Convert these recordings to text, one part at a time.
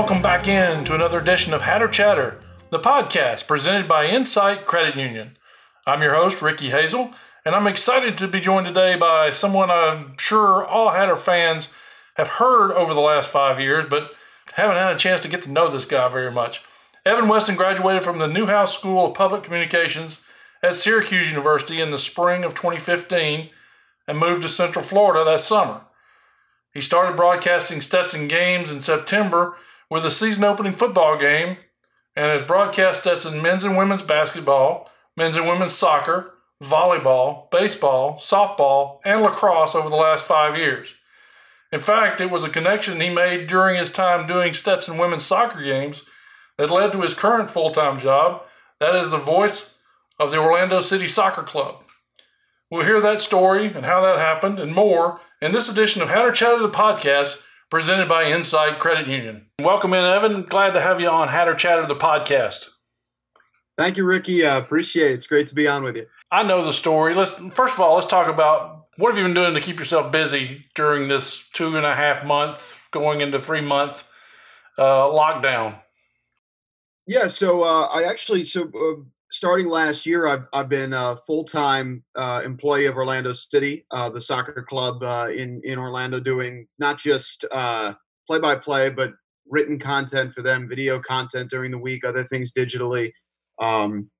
welcome back in to another edition of Hatter Chatter, the podcast presented by Insight Credit Union. I'm your host, Ricky Hazel, and I'm excited to be joined today by someone I'm sure all Hatter fans have heard over the last five years, but haven't had a chance to get to know this guy very much. Evan Weston graduated from the Newhouse School of Public Communications at Syracuse University in the spring of 2015 and moved to Central Florida that summer. He started broadcasting Stetson games in September with a season opening football game and has broadcast Stetson men's and women's basketball, men's and women's soccer, volleyball, baseball, softball, and lacrosse over the last five years. In fact, it was a connection he made during his time doing Stetson women's soccer games that led to his current full time job. That is the voice of the Orlando City Soccer Club. We'll hear that story and how that happened and more in this edition of Hatter Chatter the podcast presented by Insight Credit Union. Welcome in, Evan. Glad to have you on Hatter Chatter the podcast. Thank you, Ricky. I uh, appreciate it. It's great to be on with you. I know the story. Let's first of all, let's talk about what have you been doing to keep yourself busy during this two and a half month, going into three month uh, lockdown. Yeah, so uh, I actually so uh, starting last year, I've I've been a full time uh, employee of Orlando City, uh, the soccer club uh, in in Orlando, doing not just play by play, but written content for them, video content during the week, other things digitally. Um,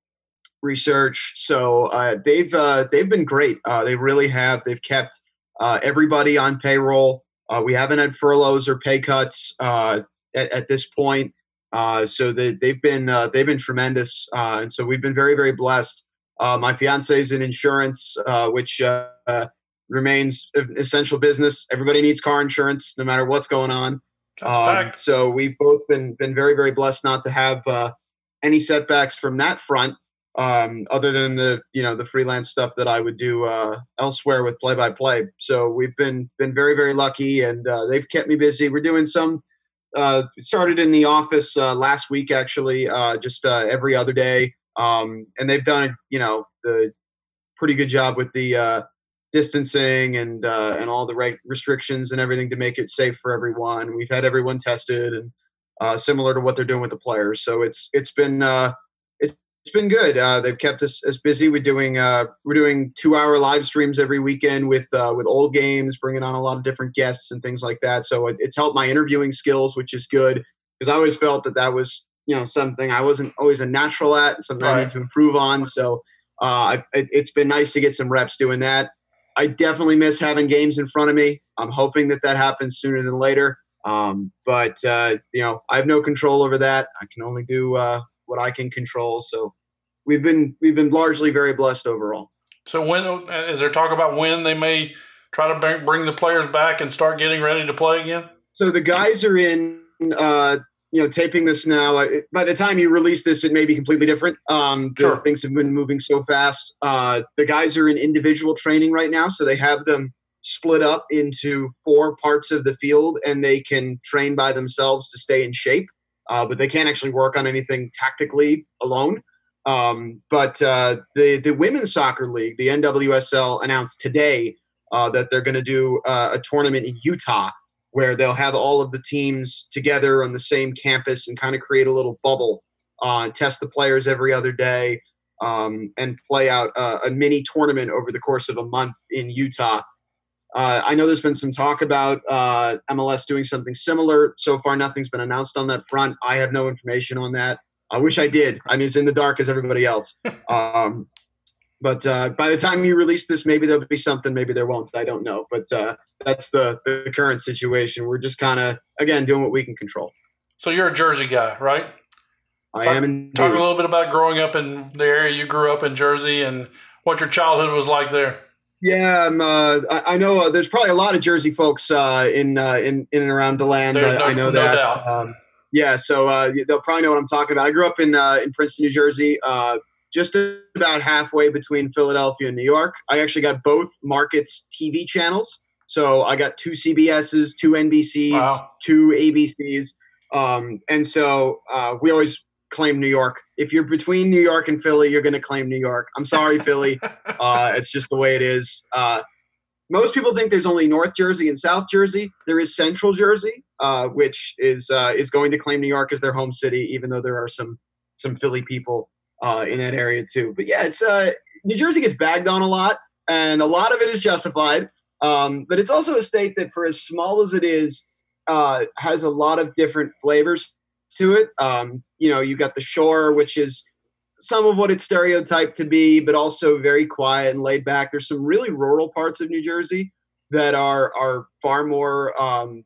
research. So uh, they've uh, they've been great. Uh, they really have. They've kept everybody on payroll. We haven't had furloughs or pay cuts at, at, this point. So they, they've been they've been tremendous, and so we've been very very blessed. my fiance is in insurance, which remains an essential business. Everybody needs car insurance, no matter what's going on. Um, so we've both been been very very blessed not to have any setbacks from that front um, other than the you know the freelance stuff that I would do uh, elsewhere with play by play. So we've been been very very lucky, and uh, they've kept me busy. We're doing some. Uh, started in the office uh, last week actually, uh, just uh, every other day, um, and they've done you know the pretty good job with the distancing and and all the right restrictions and everything to make it safe for everyone. We've had everyone tested and similar to what they're doing with the players. So it's it's been it's been good. Uh, they've kept us as busy. We're doing uh, we're doing two hour live streams every weekend with uh, with old games, bringing on a lot of different guests and things like that. So it, it's helped my interviewing skills, which is good because I always felt that that was you know something I wasn't always a natural at, something right. I need to improve on. So uh, it, it's been nice to get some reps doing that. I definitely miss having games in front of me. I'm hoping that that happens sooner than later. Um, but uh, you know, I have no control over that. I can only do uh, what I can control. So we've been we've been largely very blessed overall. So when is there talk about when they may try to bring, the players back and start getting ready to play again? So the guys are in. Uh, you know, taping this now. By the time you release this, it may be completely different. Um, sure. Things have been moving so fast. Uh, the guys are in individual training right now, so they have them split up into four parts of the field, and they can train by themselves to stay in shape uh, but they can't actually work on anything tactically alone. Um, but uh, the the women's soccer league, the NWSL, announced today uh, that they're going to do uh, a tournament in Utah where they'll have all of the teams together on the same campus and kind of create a little bubble, uh, test the players every other day, um, and play out a mini tournament over the course of a month in Utah. Uh, I know there's been some talk about uh, MLS doing something similar. So far, nothing's been announced on that front. I have no information on that. I wish I did. I mean, it's in the dark as everybody else. Um, but uh, by the time you release this, maybe there'll be something. Maybe there won't. I don't know. But uh, that's the, the current situation. We're just kind of again doing what we can control. So you're a Jersey guy, right? I talk, am. Indeed. Talk a little bit about growing up in the area you grew up in, Jersey, and what your childhood was like there. Yeah, uh, I, I, know uh, there's probably a lot of Jersey folks uh, in, uh, in in and around DeLand. No, I know no that. Um, yeah, so uh, they'll probably know what I'm talking about. I grew up in uh, in Princeton, New Jersey, just about halfway between Philadelphia and New York. I actually got both markets TV channels. So I got two CBSs, two NBCs, wow. two ABCs. Um, and so we always claim New York. If you're between New York and Philly, you're going to claim New York. I'm sorry, Philly. Uh, it's just the way it is. Uh, most people think there's only North Jersey and South Jersey. There is Central Jersey, uh, which is uh, is going to claim New York as their home city, even though there are some some Philly people uh, in that area too. But yeah, it's uh, New Jersey gets bagged on a lot, and a lot of it is justified. Um, but it's also a state that, for as small as it is, uh, has a lot of different flavors to it. Um, you know, you got the shore, which is some of what it's stereotyped to be, but also very quiet and laid back. There's some really rural parts of New Jersey that are are far more, um,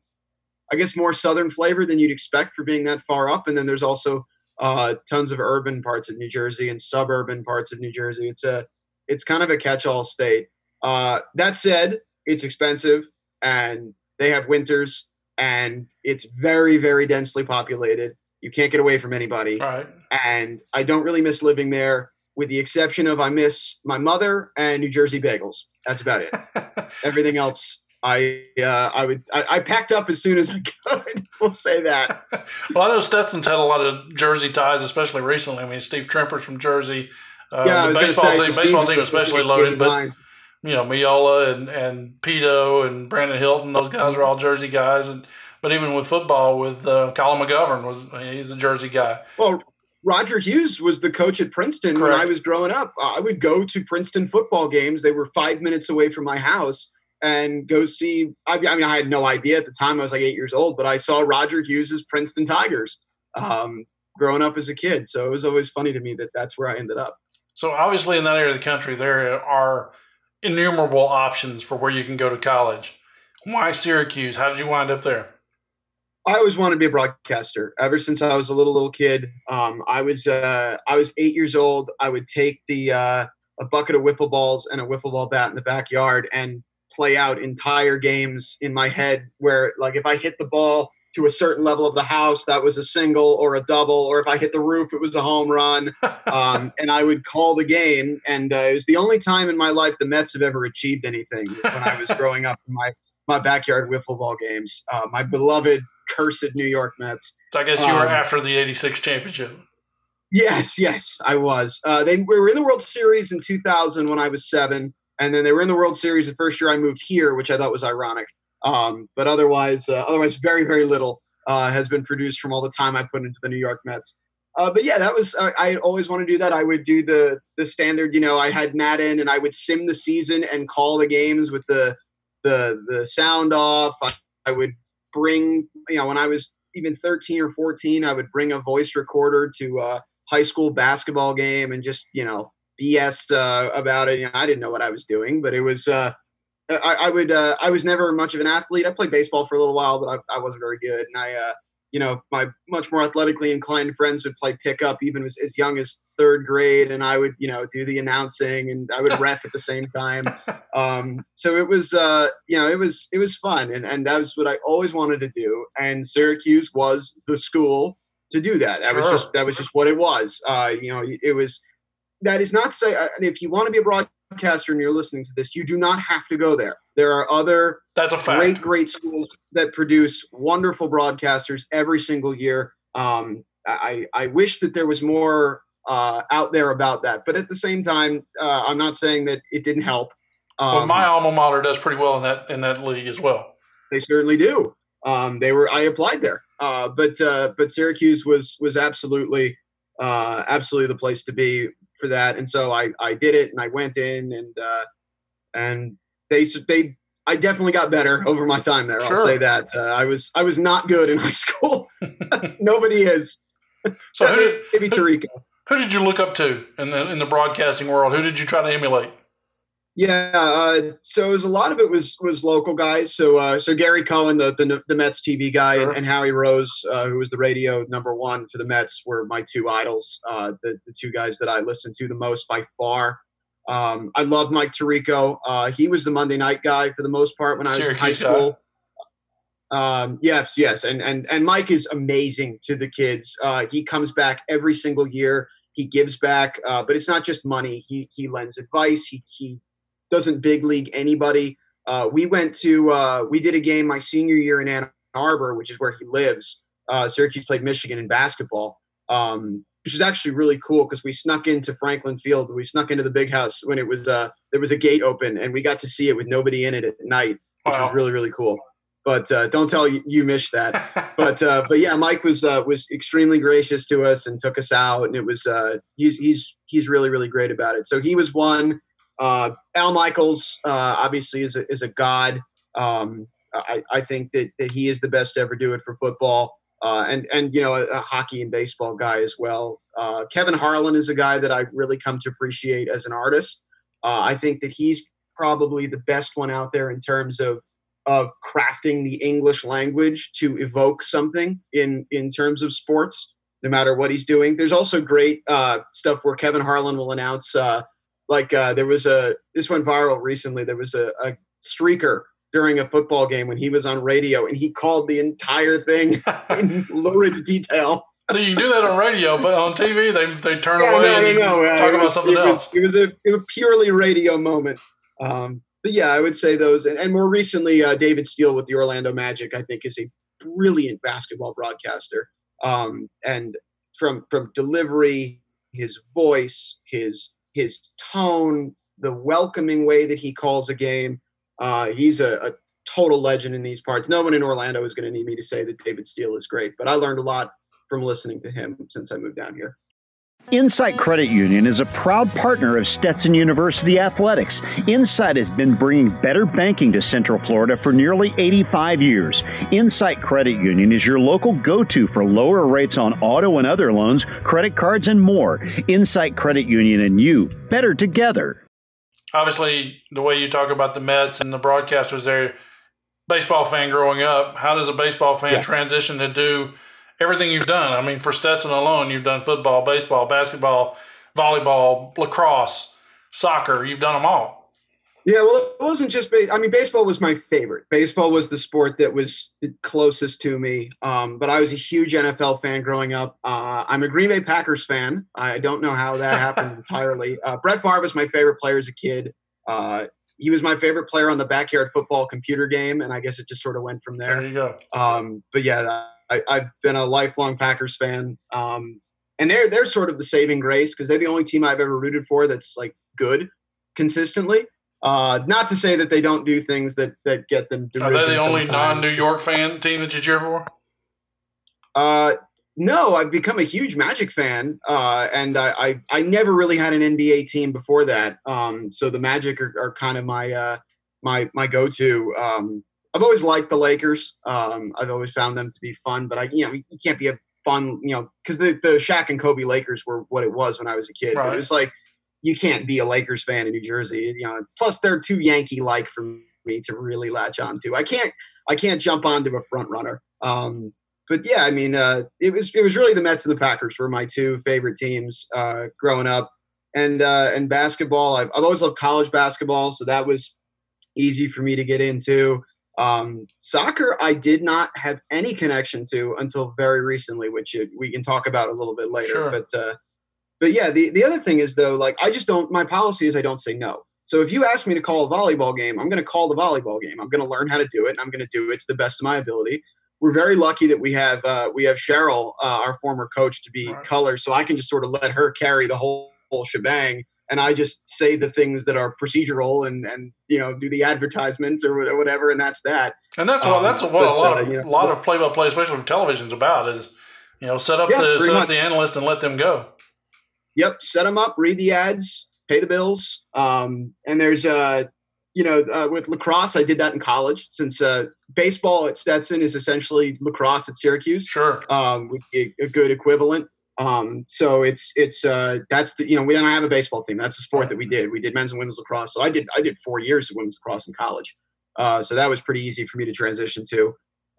I guess, more southern flavor than you'd expect for being that far up. And then there's also uh, tons of urban parts of New Jersey and suburban parts of New Jersey. It's a it's kind of a catch-all state. Uh, that said, it's expensive and they have winters and it's very very densely populated you can't get away from anybody Right. and i don't really miss living there with the exception of i miss my mother and new jersey bagels that's about it everything else i uh, i would I, I packed up as soon as i could we'll say that well, I know Stetson's had a lot of Jersey ties, especially recently. I mean, Steve Trimper's from Jersey. Uh, yeah, the baseball say, team, Steve baseball team especially loaded, but you know, Miola and, and Pito and Brandon Hilton, those guys are all Jersey guys. And but even with football, with uh, Colin McGovern was he's a Jersey guy. Well, Roger Hughes was the coach at Princeton when I was growing up. I would go to Princeton football games. They were five minutes away from my house and go see. I, I mean, I had no idea at the time. I was like eight years old, but I saw Roger Hughes's Princeton Tigers um, growing up as a kid. So it was always funny to me that that's where I ended up. So obviously, in that area of the country, there are innumerable options for where you can go to college. Why Syracuse? How did you wind up there? I always wanted to be a broadcaster ever since I was a little little kid. Um, I was uh, I was eight years old. I would take the uh, a bucket of wiffle balls and a wiffle ball bat in the backyard and play out entire games in my head. Where like if I hit the ball to a certain level of the house, that was a single or a double, or if I hit the roof, it was a home run. Um, and I would call the game, and uh, it was the only time in my life the Mets have ever achieved anything. When I was growing up in my my backyard wiffle ball games, uh, my beloved cursed New York Mets. So I guess you were Um, after the '86 championship. Yes, yes, I was. Uh, they were in the World Series in 2000 when I was seven, and then they were in the World Series the first year I moved here, which I thought was ironic. Um, but otherwise, uh, otherwise, very, very little uh, has been produced from all the time I put into the New York Mets. Uh, but yeah, that was I, I always want to do that. I would do the the standard. You know, I had Madden, and I would sim the season and call the games with the the the sound off. I, I would bring you know when I was even 13 or 14, I would bring a voice recorder to a high school basketball game and just you know BS uh, about it. You know, I didn't know what I was doing, but it was. Uh, I, I would. Uh, I was never much of an athlete. I played baseball for a little while, but I, I wasn't very good. And I, uh, you know, my much more athletically inclined friends would play pickup even as, as young as third grade, and I would, you know, do the announcing and I would ref at the same time. Um, so it was, uh, you know, it was it was fun, and and that was what I always wanted to do. And Syracuse was the school to do that. That was just that was just what it was. Uh, you know, it was. That is not to say uh, if you want to be a broadcaster and you're listening to this, you do not have to go there. There are other That's a fact. great, great schools that produce wonderful broadcasters every single year. Um, I, I wish that there was more uh, out there about that, but at the same time, uh, I'm not saying that it didn't help. Um, well, my alma mater does pretty well in that in that league as well. they certainly do. Um, they were I applied there, uh, but uh, but Syracuse was was absolutely uh, absolutely the place to be for that, and so I I did it and I went in and uh, and they they I definitely got better over my time there. Sure. I'll say that uh, I was I was not good in high school. Nobody is. So who did, maybe Tirico. who did you look up to in the in the broadcasting world? Who did you try to emulate? Yeah, uh, so it was a lot of it was was local guys. So uh, so Gary Cohen, the the, the Mets TV guy, Sure. and, and Howie Rose, uh, who was the radio number one for the Mets, were my two idols. Uh, the the two guys that I listened to the most by far. Um, I love Mike Tirico. Uh, he was the Monday night guy for the most part when I was in high school. Um, yes, yes, and and and Mike is amazing to the kids. Uh, he comes back every single year. He gives back, uh, but it's not just money. He he lends advice. He he doesn't big league anybody. Uh, we went to uh, we did a game my senior year in Ann Arbor, which is where he lives. Uh, Syracuse played Michigan in basketball. Um, which is actually really cool because we snuck into Franklin Field. We snuck into the big house when it was uh, there was a gate open, and we got to see it with nobody in it at night, which wow. was really really cool. But uh, don't tell you, you missed that. but uh, but yeah, Mike was uh, was extremely gracious to us and took us out, and it was uh, he's he's he's really really great about it. So he was one. Uh, Al Michaels uh, obviously is a, is a god. Um, I, I think that, that he is the best to ever do it for football uh, and and you know a, a, hockey and baseball guy as well. Uh, Kevin Harlan is a guy that I really come to appreciate as an artist. Uh, I think that he's probably the best one out there in terms of of crafting the English language to evoke something in in terms of sports, no matter what he's doing. There's also great uh, stuff where Kevin Harlan will announce. Uh, like uh, there was a this went viral recently. There was a, a streaker during a football game when he was on radio and he called the entire thing in lurid detail. So you can do that on radio, but on TV they they turn yeah, away no, and no, no. talk it about was, something it else. Was, it was a, it was a purely radio moment. Um, but yeah, I would say those, and, and more recently, uh, David Steele with the Orlando Magic, I think, is a brilliant basketball broadcaster. Um, and from from delivery, his voice, his his tone, the welcoming way that he calls a game, uh, he's a, a, total legend in these parts. No one in Orlando is going to need me to say that David Steele is great, but I learned a lot from listening to him since I moved down here. Insight Credit Union is a proud partner of Stetson University Athletics. Insight has been bringing better banking to Central Florida for nearly 85 years. Insight Credit Union is your local go to for lower rates on auto and other loans, credit cards, and more. Insight Credit Union and you, better together obviously the way you talk about the Mets and the broadcasters there, baseball fan growing up, how does a baseball fan yeah. transition to do everything you've done? I mean, for Stetson alone, you've done football, baseball, basketball, volleyball, lacrosse, soccer. You've done them all. Yeah, well, it wasn't just. Ba- I mean, baseball was my favorite. Baseball was the sport that was the closest to me. Um, but I was a huge NFL fan growing up. Uh, I'm a Green Bay Packers fan. I don't know how that happened entirely. Uh, Brett Favre was my favorite player as a kid. Uh, he was my favorite player on the backyard football computer game, and I guess it just sort of went from there. There you go. Um, but yeah, I, have been a lifelong Packers fan, um, and they're they're sort of the saving grace because they're the only team I've ever rooted for that's like good consistently. Uh, not to say that they don't do things that that get them. Are they the only non-New York fan team that you cheer for? Uh, no, I've become a huge Magic fan, uh, and I, I, I never really had an NBA team before that. Um, so the Magic are, are kind of my uh, my my go-to. Um, I've always liked the Lakers. Um, I've always found them to be fun, but I you know you can't be a fun you know because the the Shaq and Kobe Lakers were what it was when I was a kid. Right. It was like you can't be a Lakers fan in New Jersey. You know, plus they're too Yankee like for me to really latch onto. I can't I can't jump onto a front runner. Um, but yeah, I mean, uh, it was it was really the Mets and the Packers were my two favorite teams uh, growing up, and uh, and basketball. I've, I've always loved college basketball, so that was easy for me to get into. Um, soccer, I did not have any connection to until very recently, which we can talk about a little bit later. Sure. But uh, but yeah, the, the other thing is though, like I just don't. My policy is I don't say no. So if you ask me to call a volleyball game, I'm going to call the volleyball game. I'm going to learn how to do it, and I'm going to do it to the best of my ability. We're very lucky that we have uh, we have Cheryl, uh, our former coach, to be right. color, so I can just sort of let her carry the whole, whole shebang, and I just say the things that are procedural and and you know do the advertisements or whatever, and that's that. And that's what um, that's what but, a lot uh, of you know, a lot of play by play, especially with television's about is you know set up yeah, the set much. up the analyst and let them go. Yep, set them up, read the ads, pay the bills. Um, and there's uh, you know, uh, with lacrosse, I did that in college since uh, baseball at Stetson is essentially lacrosse at Syracuse. Sure, um, a, a good equivalent. Um, so it's it's uh, that's the you know we don't have a baseball team. That's the sport that we did. We did men's and women's lacrosse. So I did I did four years of women's lacrosse in college. Uh, so that was pretty easy for me to transition to.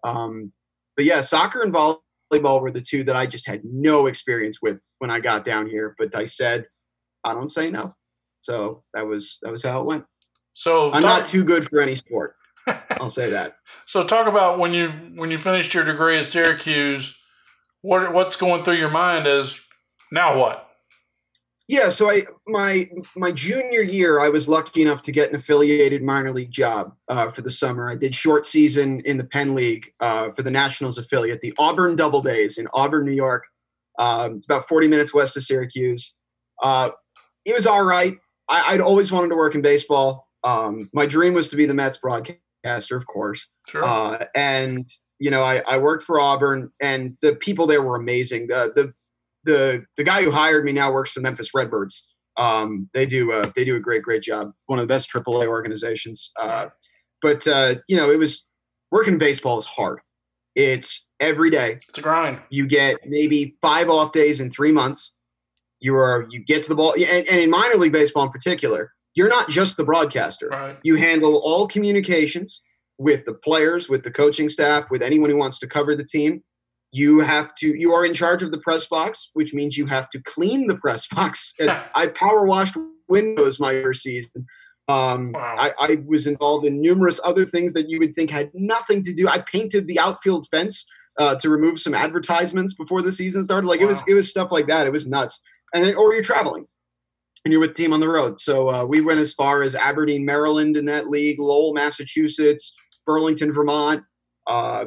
Um, but yeah, soccer and volleyball volleyball were the two that I just had no experience with when I got down here. But I said, I don't say no. So that was that was how it went. So I'm talk- not too good for any sport. I'll say that. So talk about when you when you finished your degree at Syracuse, what what's going through your mind is now what? Yeah, so I my my junior year, I was lucky enough to get an affiliated minor league job uh, for the summer. I did short season in the Penn League uh, for the Nationals affiliate, the Auburn Doubledays in Auburn, New York. Um, it's about 40 minutes west of Syracuse. Uh, it was all right. I, would always wanted to work in baseball. Um, my dream was to be the Mets broadcaster, of course. Sure. Uh, and you know, I, I, worked for Auburn, and the people there were amazing. The the the the guy who hired me now works for Memphis Redbirds. Um, they do a, they do a great great job. One of the best AAA organizations. Uh, but uh, you know, it was working baseball is hard. It's every day. It's a grind. You get maybe five off days in three months. You are you get to the ball, and, and in minor league baseball in particular, you're not just the broadcaster. Right. You handle all communications with the players, with the coaching staff, with anyone who wants to cover the team. You have to. You are in charge of the press box, which means you have to clean the press box. I power washed windows my first season. Um, wow. I, I, was involved in numerous other things that you would think had nothing to do. I painted the outfield fence uh, to remove some advertisements before the season started. Like wow. it was, it was stuff like that. It was nuts. And then, or you're traveling and you're with team on the road. So uh, we went as far as Aberdeen, Maryland in that league, Lowell, Massachusetts, Burlington, Vermont, uh,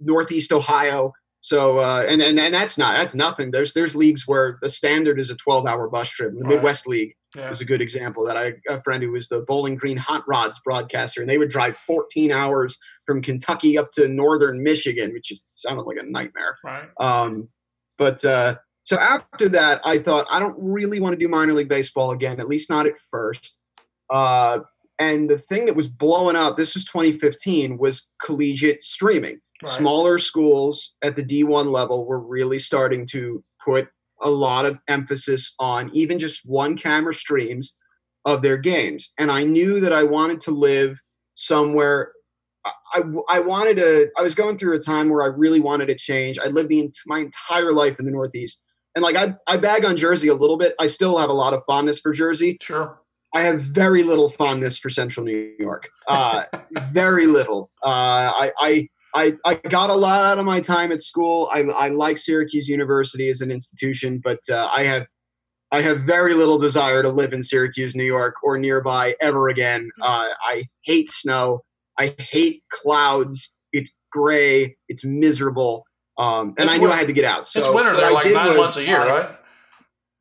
Northeast Ohio. So uh, and, and and that's not that's nothing. There's there's leagues where the standard is a 12 hour bus trip. The right. Midwest League yeah. is a good example. That I a friend who was the Bowling Green Hot Rods broadcaster, and they would drive 14 hours from Kentucky up to northern Michigan, which just sounded like a nightmare. Right. Um, but uh, so after that, I thought I don't really want to do minor league baseball again, at least not at first. Uh, and the thing that was blowing up, this was 2015, was collegiate streaming. Right. Smaller schools at the D1 level were really starting to put a lot of emphasis on even just one camera streams of their games. And I knew that I wanted to live somewhere. I, I wanted to, I was going through a time where I really wanted to change. I lived the, my entire life in the Northeast. And like I, I bag on Jersey a little bit. I still have a lot of fondness for Jersey. Sure. I have very little fondness for Central New York. Uh, very little. Uh, I, I I, I got a lot out of my time at school. I, I like Syracuse University as an institution, but uh, I have I have very little desire to live in Syracuse, New York, or nearby ever again. Uh, I hate snow. I hate clouds. It's gray. It's miserable. Um, and it's I knew winter. I had to get out. So it's winter there, like nine months a year, right?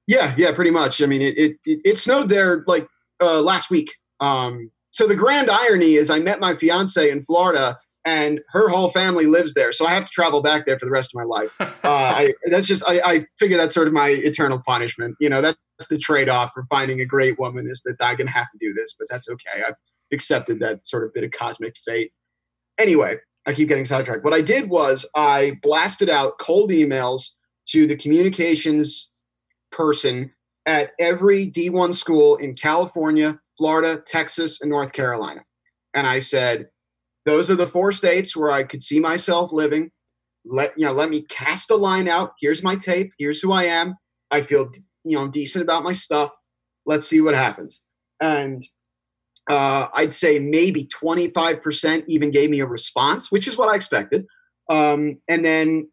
Yeah, yeah, pretty much. I mean, it it, it, it snowed there like uh, last week. Um, so the grand irony is, I met my fiance in Florida and her whole family lives there, so I have to travel back there for the rest of my life. Uh, I, that's just I, I, figure that's sort of my eternal punishment. You know, that's the trade off for finding a great woman is that I'm gonna have to do this, but that's okay. I've accepted that sort of bit of cosmic fate. Anyway, I keep getting sidetracked. What I did was I blasted out cold emails to the communications person at every D1 school in California, Florida, Texas, and North Carolina. And I said, those are the four states where I could see myself living. Let you know, let me cast a line out. Here's my tape. Here's who I am. I feel you know decent about my stuff. Let's see what happens. And uh, I'd say maybe 25% even gave me a response, which is what I expected. Um, and then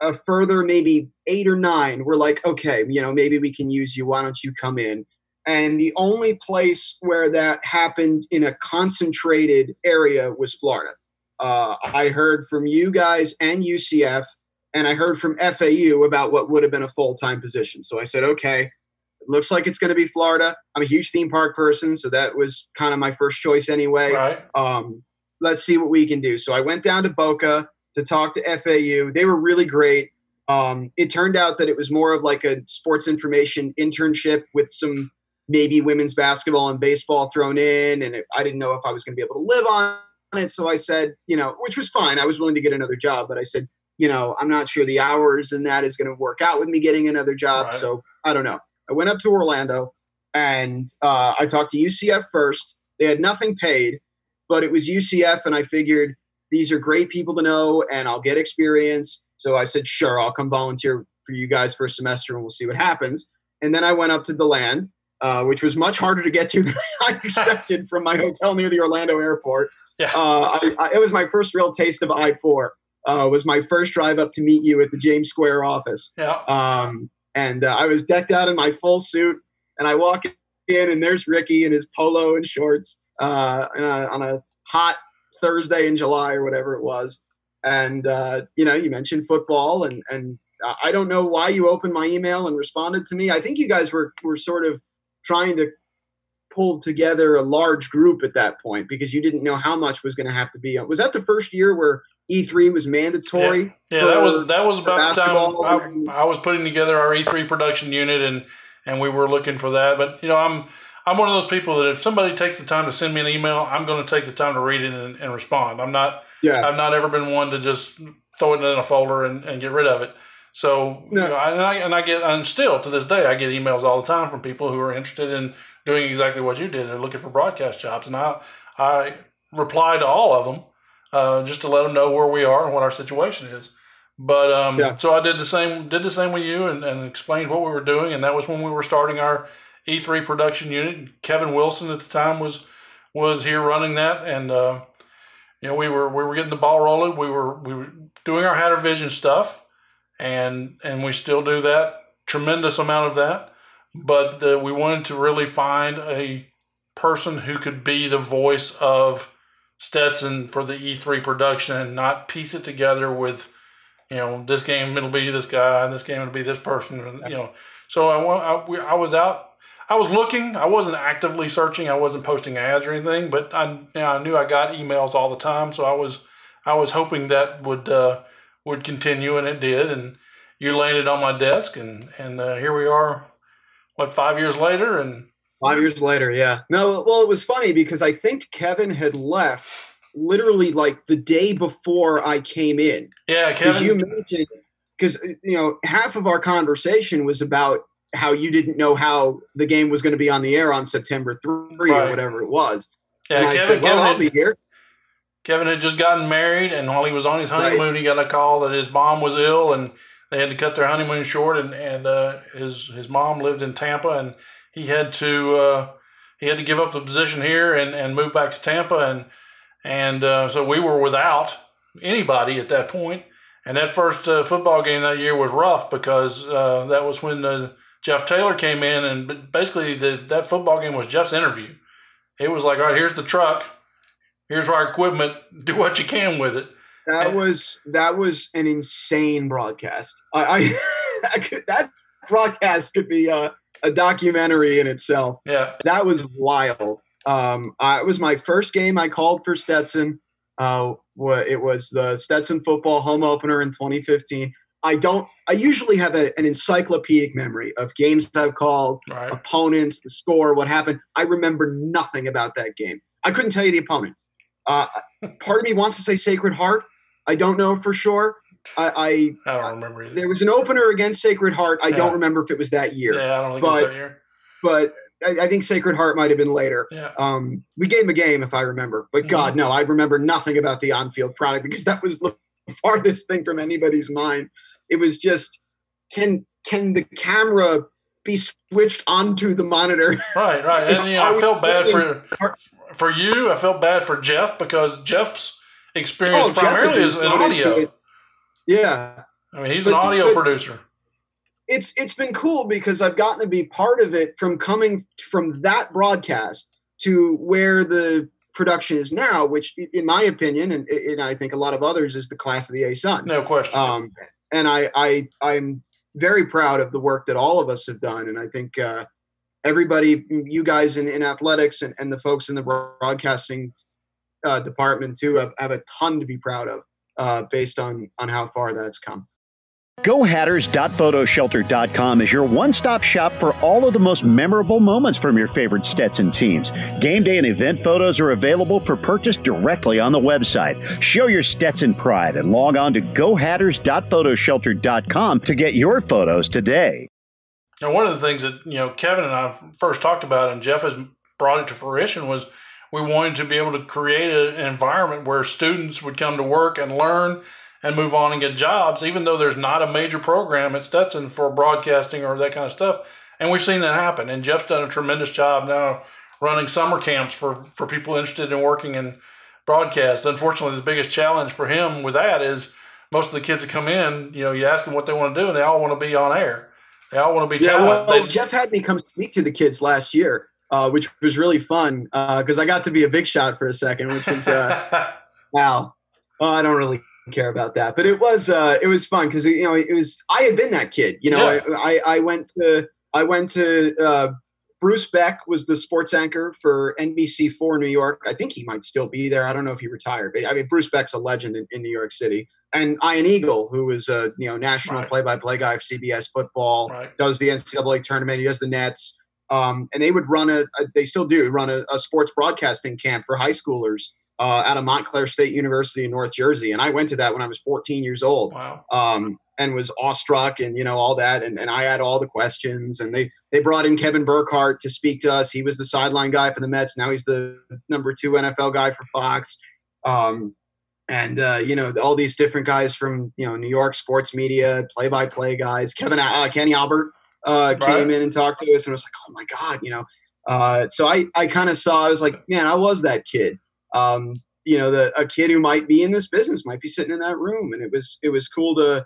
a further maybe eight or nine were like, okay, you know, maybe we can use you. Why don't you come in? And the only place where that happened in a concentrated area was Florida. Uh, I heard from you guys and UCF, and I heard from FAU about what would have been a full time position. So I said, okay, it looks like it's going to be Florida. I'm a huge theme park person, so that was kind of my first choice anyway. Right. Um, let's see what we can do. So I went down to Boca to talk to FAU. They were really great. Um, it turned out that it was more of like a sports information internship with some maybe women's basketball and baseball thrown in. And it, I didn't know if I was going to be able to live on it. So I said, you know, which was fine. I was willing to get another job, but I said, you know, I'm not sure the hours and that is going to work out with me getting another job. Right. So I don't know. I went up to Orlando and uh, I talked to UCF first. They had nothing paid, but it was UCF, and I figured these are great people to know, and I'll get experience. So I said, sure, I'll come volunteer for you guys for a semester, and we'll see what happens. And then I went up to Deland, uh, which was much harder to get to than I expected from my hotel near the Orlando airport. Yeah. Uh, I, I, it was my first real taste of I four. Uh, was my first drive up to meet you at the James Square office. Yeah. Um, and uh, I was decked out in my full suit, and I walk in, and there's Ricky in his polo and shorts uh, a, on a hot Thursday in July or whatever it was. And uh, you know, you mentioned football, and and I don't know why you opened my email and responded to me. I think you guys were were sort of trying to pull together a large group at that point because you didn't know how much was going to have to be. Was that the first year where E3 was mandatory? Yeah, yeah that was that was about the time I, I, was putting together our E3 production unit and and we were looking for that. But you know, I'm I'm one of those people that if somebody takes the time to send me an email, I'm going to take the time to read it and, and respond. I'm not. Yeah. I've not ever been one to just throw it in a folder and, and get rid of it. So no. you know, and I and I get and still to this day I get emails all the time from people who are interested in doing exactly what you did. They're looking for broadcast jobs, and I I reply to all of them uh, just to let them know where we are and what our situation is. But um, yeah. so I did the same did the same with you and, and explained what we were doing, and that was when we were starting our E3 production unit. Kevin Wilson at the time was was here running that, and uh, you know we were we were getting the ball rolling. We were we were doing our Hatter Vision stuff, and and we still do that tremendous amount of that. But uh, we wanted to really find a person who could be the voice of Stetson for the E3 production and not piece it together with, you know, this game it'll be this guy and this game it'll be this person, you know. So I, I, I was out I was looking. I wasn't actively searching. I wasn't posting ads or anything, but I, you know, I knew I got emails all the time, so I was I was hoping that would uh, would continue, and it did. And you landed on my desk, and and uh, here we are. What five years later, and five years later, yeah. No, well, it was funny because I think Kevin had left literally like the day before I came in. Yeah, Kevin. You mentioned because you know half of our conversation was about how you didn't know how the game was going to be on the air on September 3 right. or whatever it was. Yeah, and Kevin, I said, well, Kevin I'll had, be here. Kevin had just gotten married, and while he was on his honeymoon, right. he got a call that his mom was ill, and they had to cut their honeymoon short. And, and uh, his his mom lived in Tampa, and he had to uh, he had to give up the position here and, and move back to Tampa, and and uh, so we were without anybody at that point. And that first uh, football game that year was rough because uh, that was when the Jeff Taylor came in, and basically the, that football game was Jeff's interview. It was like, all right, here's the truck, here's our equipment, do what you can with it. That and, was that was an insane broadcast. I, I could, that broadcast could be a, a documentary in itself. Yeah, that was wild. Um, I, it was my first game I called for Stetson. Uh, it was the Stetson football home opener in 2015. I don't. I usually have a, an encyclopedic memory of games I've called, right. opponents, the score, what happened. I remember nothing about that game. I couldn't tell you the opponent. Uh, part of me wants to say Sacred Heart. I don't know for sure. I, I, I don't remember. Either. There was an opener against Sacred Heart. I yeah. don't remember if it was that year. Yeah, I don't think but, it was that year. But I, I think Sacred Heart might have been later. Yeah. Um, we gave him a game if I remember, but mm-hmm. God, no, I remember nothing about the on-field product because that was the farthest thing from anybody's mind it was just can can the camera be switched onto the monitor? Right, right. And you know, I felt bad for for you. I felt bad for Jeff because Jeff's experience oh, primarily is in audio. Yeah, I mean he's but, an audio producer. It's it's been cool because I've gotten to be part of it from coming from that broadcast to where the production is now, which, in my opinion, and, and I think a lot of others, is the class of the ASUN. No question. Um, and I, I I'm very proud of the work that all of us have done, and I think uh, everybody, you guys in, in athletics and, and the folks in the broadcasting uh, department too, have, have a ton to be proud of uh, based on on how far that's come. GoHatters.photoshelter.com is your one stop shop for all of the most memorable moments from your favorite Stetson teams. Game day and event photos are available for purchase directly on the website. Show your Stetson pride and log on to GoHatters.photoshelter.com to get your photos today. Now, one of the things that you know Kevin and I first talked about, and Jeff has brought it to fruition, was we wanted to be able to create a, an environment where students would come to work and learn and move on and get jobs, even though there's not a major program at Stetson for broadcasting or that kind of stuff. And we've seen that happen. And Jeff's done a tremendous job now running summer camps for, for people interested in working in broadcast. Unfortunately, the biggest challenge for him with that is most of the kids that come in, you know, you ask them what they want to do, and they all want to be on air. They all want to be yeah, Well, they, Jeff had me come speak to the kids last year, uh, which was really fun because uh, I got to be a big shot for a second, which was uh, wow. Well, I don't really care about that. But it was uh, it was fun because you know it was I had been that kid. You know, Yeah. I, I went to I went to uh, Bruce Beck was the sports anchor for NBC four New York. I think he might still be there. I don't know if he retired, but I mean Bruce Beck's a legend in, in New York City. And Ian Eagle, who is a you know national Right. play-by-play guy for CBS football, Right. does the NCAA tournament. He does the Nets. Um, and they would run a, a they still do run a, a sports broadcasting camp for high schoolers uh, out of Montclair State University in North Jersey. And I went to that when I was 14 years old Wow. um, and was awestruck and, you know, all that. And, and I had all the questions and they, they brought in Kevin Burkhardt to speak to us. He was the sideline guy for the Mets. Now he's the number two NFL guy for Fox. Um, and, uh, you know, all these different guys from, you know, New York sports media, play by play guys, Kevin, uh, Kenny Albert uh, Right. came in and talked to us and was like, oh my God, you know, uh, so I, I kind of saw, I was like, man, I was that kid. Um, you know, the a kid who might be in this business might be sitting in that room, and it was it was cool to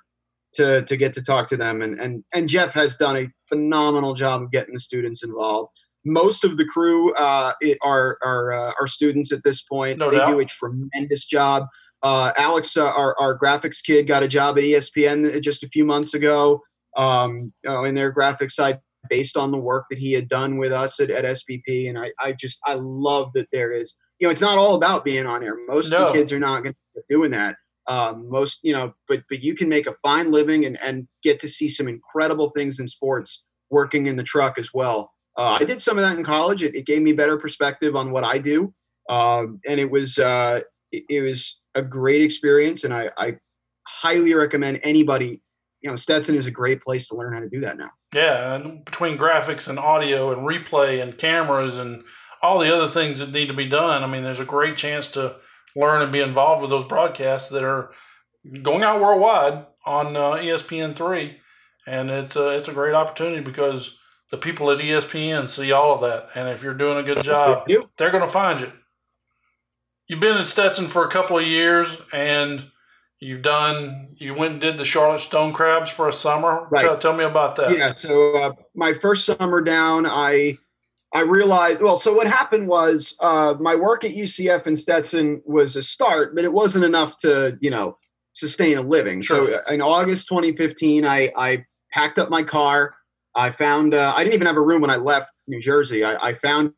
to to get to talk to them. And and and Jeff has done a phenomenal job of getting the students involved. Most of the crew uh, are are uh, are students at this point. No they doubt. do a tremendous job. Uh, Alex, uh, our our graphics kid, got a job at ESPN just a few months ago. Um, you know, in their graphics side based on the work that he had done with us at, at SBP. And I, I just, I love that there is, you know, it's not all about being on air. Most of No. the kids are not going to be doing that. Um, most, you know, but, but you can make a fine living and, and get to see some incredible things in sports working in the truck as well. Uh, I did some of that in college. It, it gave me better perspective on what I do. Um, and it was, uh, it, it was a great experience. And I, I highly recommend anybody, you know, Stetson is a great place to learn how to do that now. Yeah, and between graphics and audio and replay and cameras and all the other things that need to be done, I mean, there's a great chance to learn and be involved with those broadcasts that are going out worldwide on uh, ESPN three, and it's a, it's a great opportunity because the people at ESPN see all of that, and if you're doing a good job, they're going to find you. You've been at Stetson for a couple of years, and you've done. You went and did the Charlotte Stone Crabs for a summer. Right. Tell, tell me about that. Yeah. So uh, my first summer down, I I realized. Well, so what happened was uh, my work at UCF and Stetson was a start, but it wasn't enough to you know sustain a living. So in August 2015, I I packed up my car. I found uh, I didn't even have a room when I left New Jersey. I, I found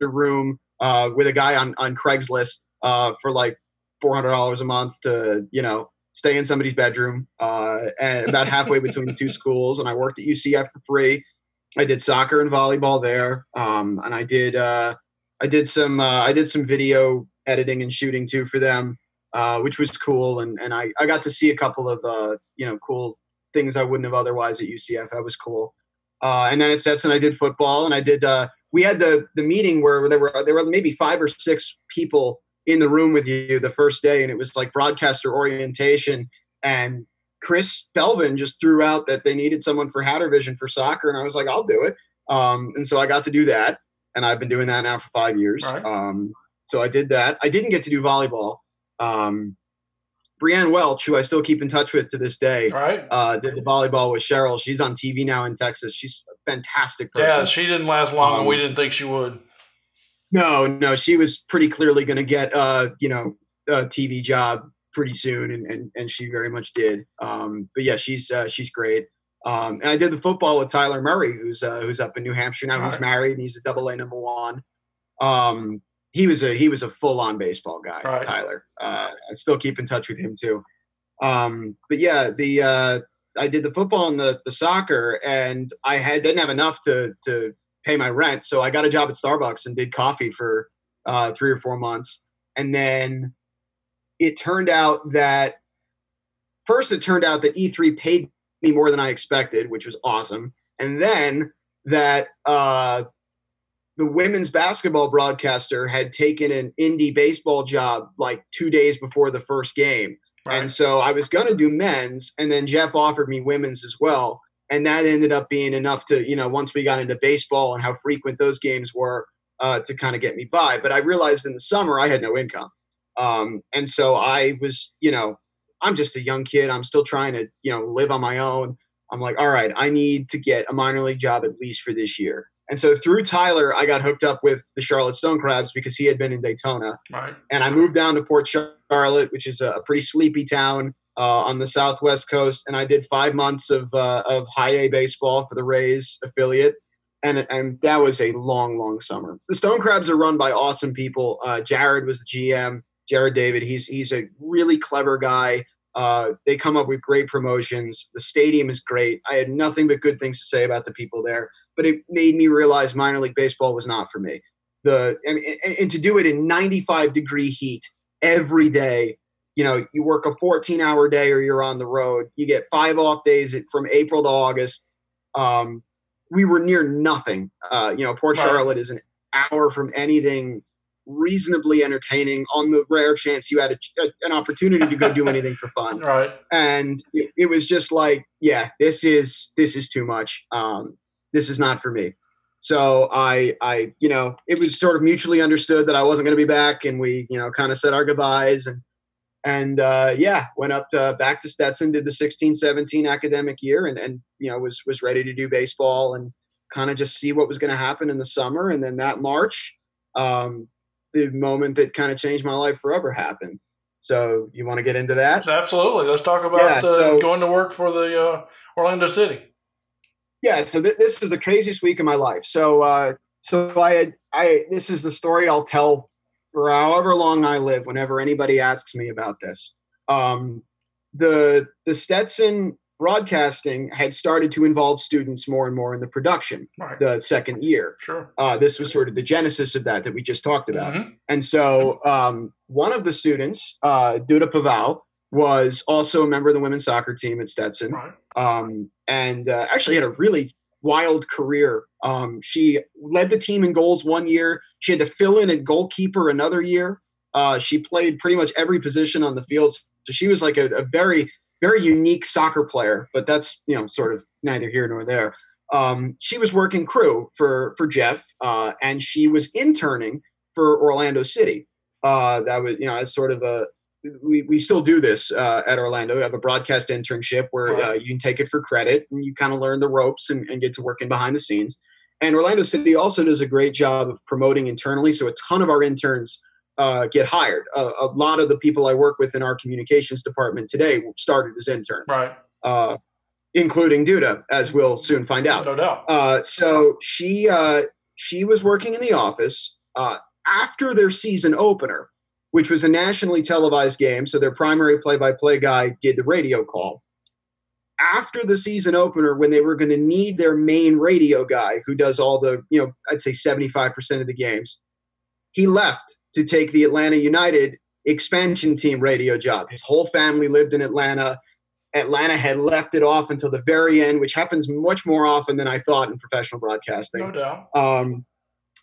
a room uh, with a guy on on Craigslist uh, for like four hundred dollars a month to you know stay in somebody's bedroom uh, and about halfway between the two schools. And I worked at UCF for free. I did soccer and volleyball there, um, and I did uh, I did some uh, I did some video editing and shooting too for them, uh, which was cool. And and I, I got to see a couple of uh, you know cool things I wouldn't have otherwise at UCF. That was cool. Uh, and then at Stetson, I did football, and I did. Uh, we had the the meeting where there were there were maybe five or six people in the room with you the first day, and it was like broadcaster orientation. And Chris Belvin just threw out that they needed someone for Hatter Vision for soccer, and I was like, I'll do it. Um, and so I got to do that, and I've been doing that now for five years. Right. Um, so I did that. I didn't get to do volleyball. Um, Brianne Welch, who I still keep in touch with to this day, right. uh, did the volleyball with Cheryl. She's on TV now in Texas. She's a fantastic person. Yeah, she didn't last long, and Um, we didn't think she would. No, no, she was pretty clearly going to get, uh, you know, a TV job pretty soon, and and, and she very much did. Um, but yeah, she's uh, she's great. Um, and I did the football with Tyler Murray, who's uh, who's up in New Hampshire now. He's Right. married and he's a double A number one. Um, he was a he was a full on baseball guy, Right. Tyler. Uh, I still keep in touch with him too. Um, but yeah, the uh, I did the football and the the soccer, and I had didn't have enough to to pay my rent, so I got a job at Starbucks and did coffee for uh, three or four months, and then it turned out that first it turned out that E3 paid me more than I expected, which was awesome, and then that uh, the women's basketball broadcaster had taken an indie baseball job like two days before the first game. Right. And so I was going to do men's, and then Jeff offered me women's as well. And that ended up being enough to, you know, once we got into baseball and how frequent those games were, uh, to kind of get me by. But I realized in the summer I had no income. Um, and so I was, you know, I'm just a young kid. I'm still trying to, you know, live on my own. I'm like, all right, I need to get a minor league job at least for this year. And so through Tyler, I got hooked up with the Charlotte Stone Crabs because he had been in Daytona. Right. And I moved down to Port Charlotte, which is a pretty sleepy town uh, on the southwest coast. And I did five months of uh, of high A baseball for the Rays affiliate. And, and that was a long, long summer. The Stone Crabs are run by awesome people. Uh, Jared was the GM. Jared David. He's he's a really clever guy. Uh, they come up with great promotions. The stadium is great. I had nothing but good things to say about the people there, but it made me realize minor league baseball was not for me. The and, and to do it in 95 degree heat every day, you know, you work a 14 hour day or you're on the road. You get five off days from April to August. Um, we were near nothing. Uh, you know, Port right. Charlotte is an hour from anything reasonably entertaining on the rare chance you had a, a, an opportunity to go do anything for fun. Right. And it, it, was just like, yeah, this is this is too much. Um, this is not for me. So I I you know it was sort of mutually understood that I wasn't going to be back, and we you know kind of said our goodbyes and and uh, yeah went up to, back to Stetson, did the 16-17 academic year, and and you know was was ready to do baseball and kind of just see what was going to happen in the summer, and then that March. Um, the moment that kind of changed my life forever happened. So you want to get into that? Absolutely. Let's talk about yeah, so, uh, going to work for the uh, Orlando City. Yeah. So th- this is the craziest week of my life. So uh, so I had I this is the story I'll tell for however long I live. Whenever anybody asks me about this, um, the the Stetson broadcasting had started to involve students more and more in the production right. the second year. Sure. Uh, this was sort of the genesis of that that we just talked about. Mm-hmm. And so um, one of the students, uh, Duda Pavao, was also a member of the women's soccer team at Stetson. Right. Um, and uh, actually had a really wild career. Um, she led the team in goals one year. She had to fill in at goalkeeper another year. Uh, she played pretty much every position on the field. So she was like a, a very very unique soccer player, but that's you know sort of neither here nor there. Um, she was working crew for for Jeff, uh, and she was interning for Orlando City. Uh, that was you know as sort of a we, we still do this uh, at Orlando. We have a broadcast internship where uh, you can take it for credit and you kind of learn the ropes and, and get to working behind the scenes. And Orlando City also does a great job of promoting internally. So a ton of our interns uh, get hired. Uh, a lot of the people I work with in our communications department today started as interns, right? Uh, including Duda, as we'll soon find out. No doubt. Uh, so she uh, she was working in the office uh, after their season opener, which was a nationally televised game. So their primary play-by-play guy did the radio call. After the season opener, when they were going to need their main radio guy, who does all the, you know, I'd say seventy-five percent of the games, he left to take the Atlanta United expansion team radio job. His whole family lived in Atlanta. Atlanta had left it off until the very end, which happens much more often than I thought in professional broadcasting. No doubt. Um,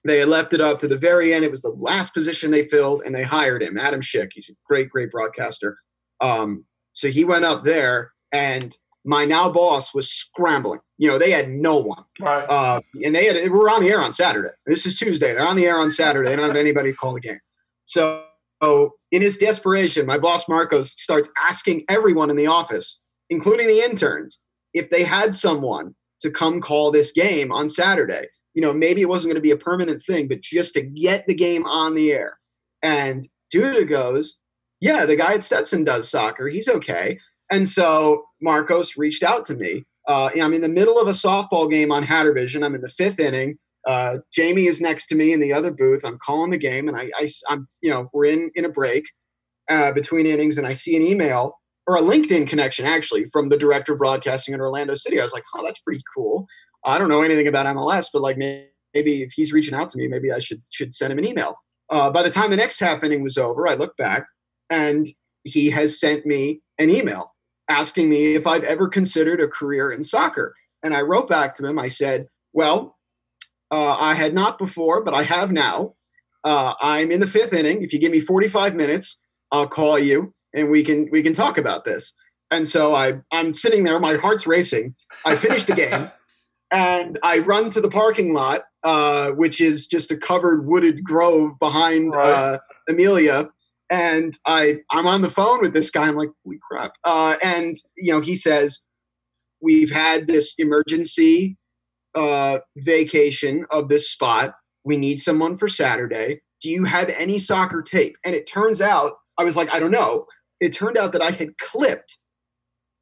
they had left it up to the very end. It was the last position they filled, and they hired him, Adam Schick. He's a great, great broadcaster. Um, so he went up there, and my now boss was scrambling. You know, they had no one. Right. Uh, and they had, we're on the air on Saturday. This is Tuesday. They're on the air on Saturday. They don't have anybody to call the game. So, so in his desperation, my boss Marcos starts asking everyone in the office, including the interns, if they had someone to come call this game on Saturday. You know, maybe it wasn't going to be a permanent thing, but just to get the game on the air. And Duda goes, Yeah, the guy at Stetson does soccer. He's okay. And so Marcos reached out to me. Uh, I'm in the middle of a softball game on Hattervision. I'm in the fifth inning. Uh, Jamie is next to me in the other booth. I'm calling the game, and I, I am you know, we're in in a break uh, between innings, and I see an email or a LinkedIn connection actually from the director of broadcasting in Orlando City. I was like, oh, that's pretty cool. I don't know anything about MLS, but like maybe, if he's reaching out to me, maybe I should should send him an email. Uh, by the time the next half inning was over, I looked back, and he has sent me an email asking me if I've ever considered a career in soccer. And I wrote back to him. I said, Well, uh, I had not before, but I have now. Uh, I'm in the fifth inning. If you give me 45 minutes, I'll call you and we can we can talk about this. And so I I'm sitting there, my heart's racing. I finish the game, and I run to the parking lot, uh, which is just a covered wooded grove behind right. Uh, Amelia and I I'm on the phone with this guy. I'm like, holy crap! Uh, and you know, he says we've had this emergency uh, vacation of this spot. We need someone for Saturday. Do you have any soccer tape? And it turns out, I was like, I don't know. It turned out that I had clipped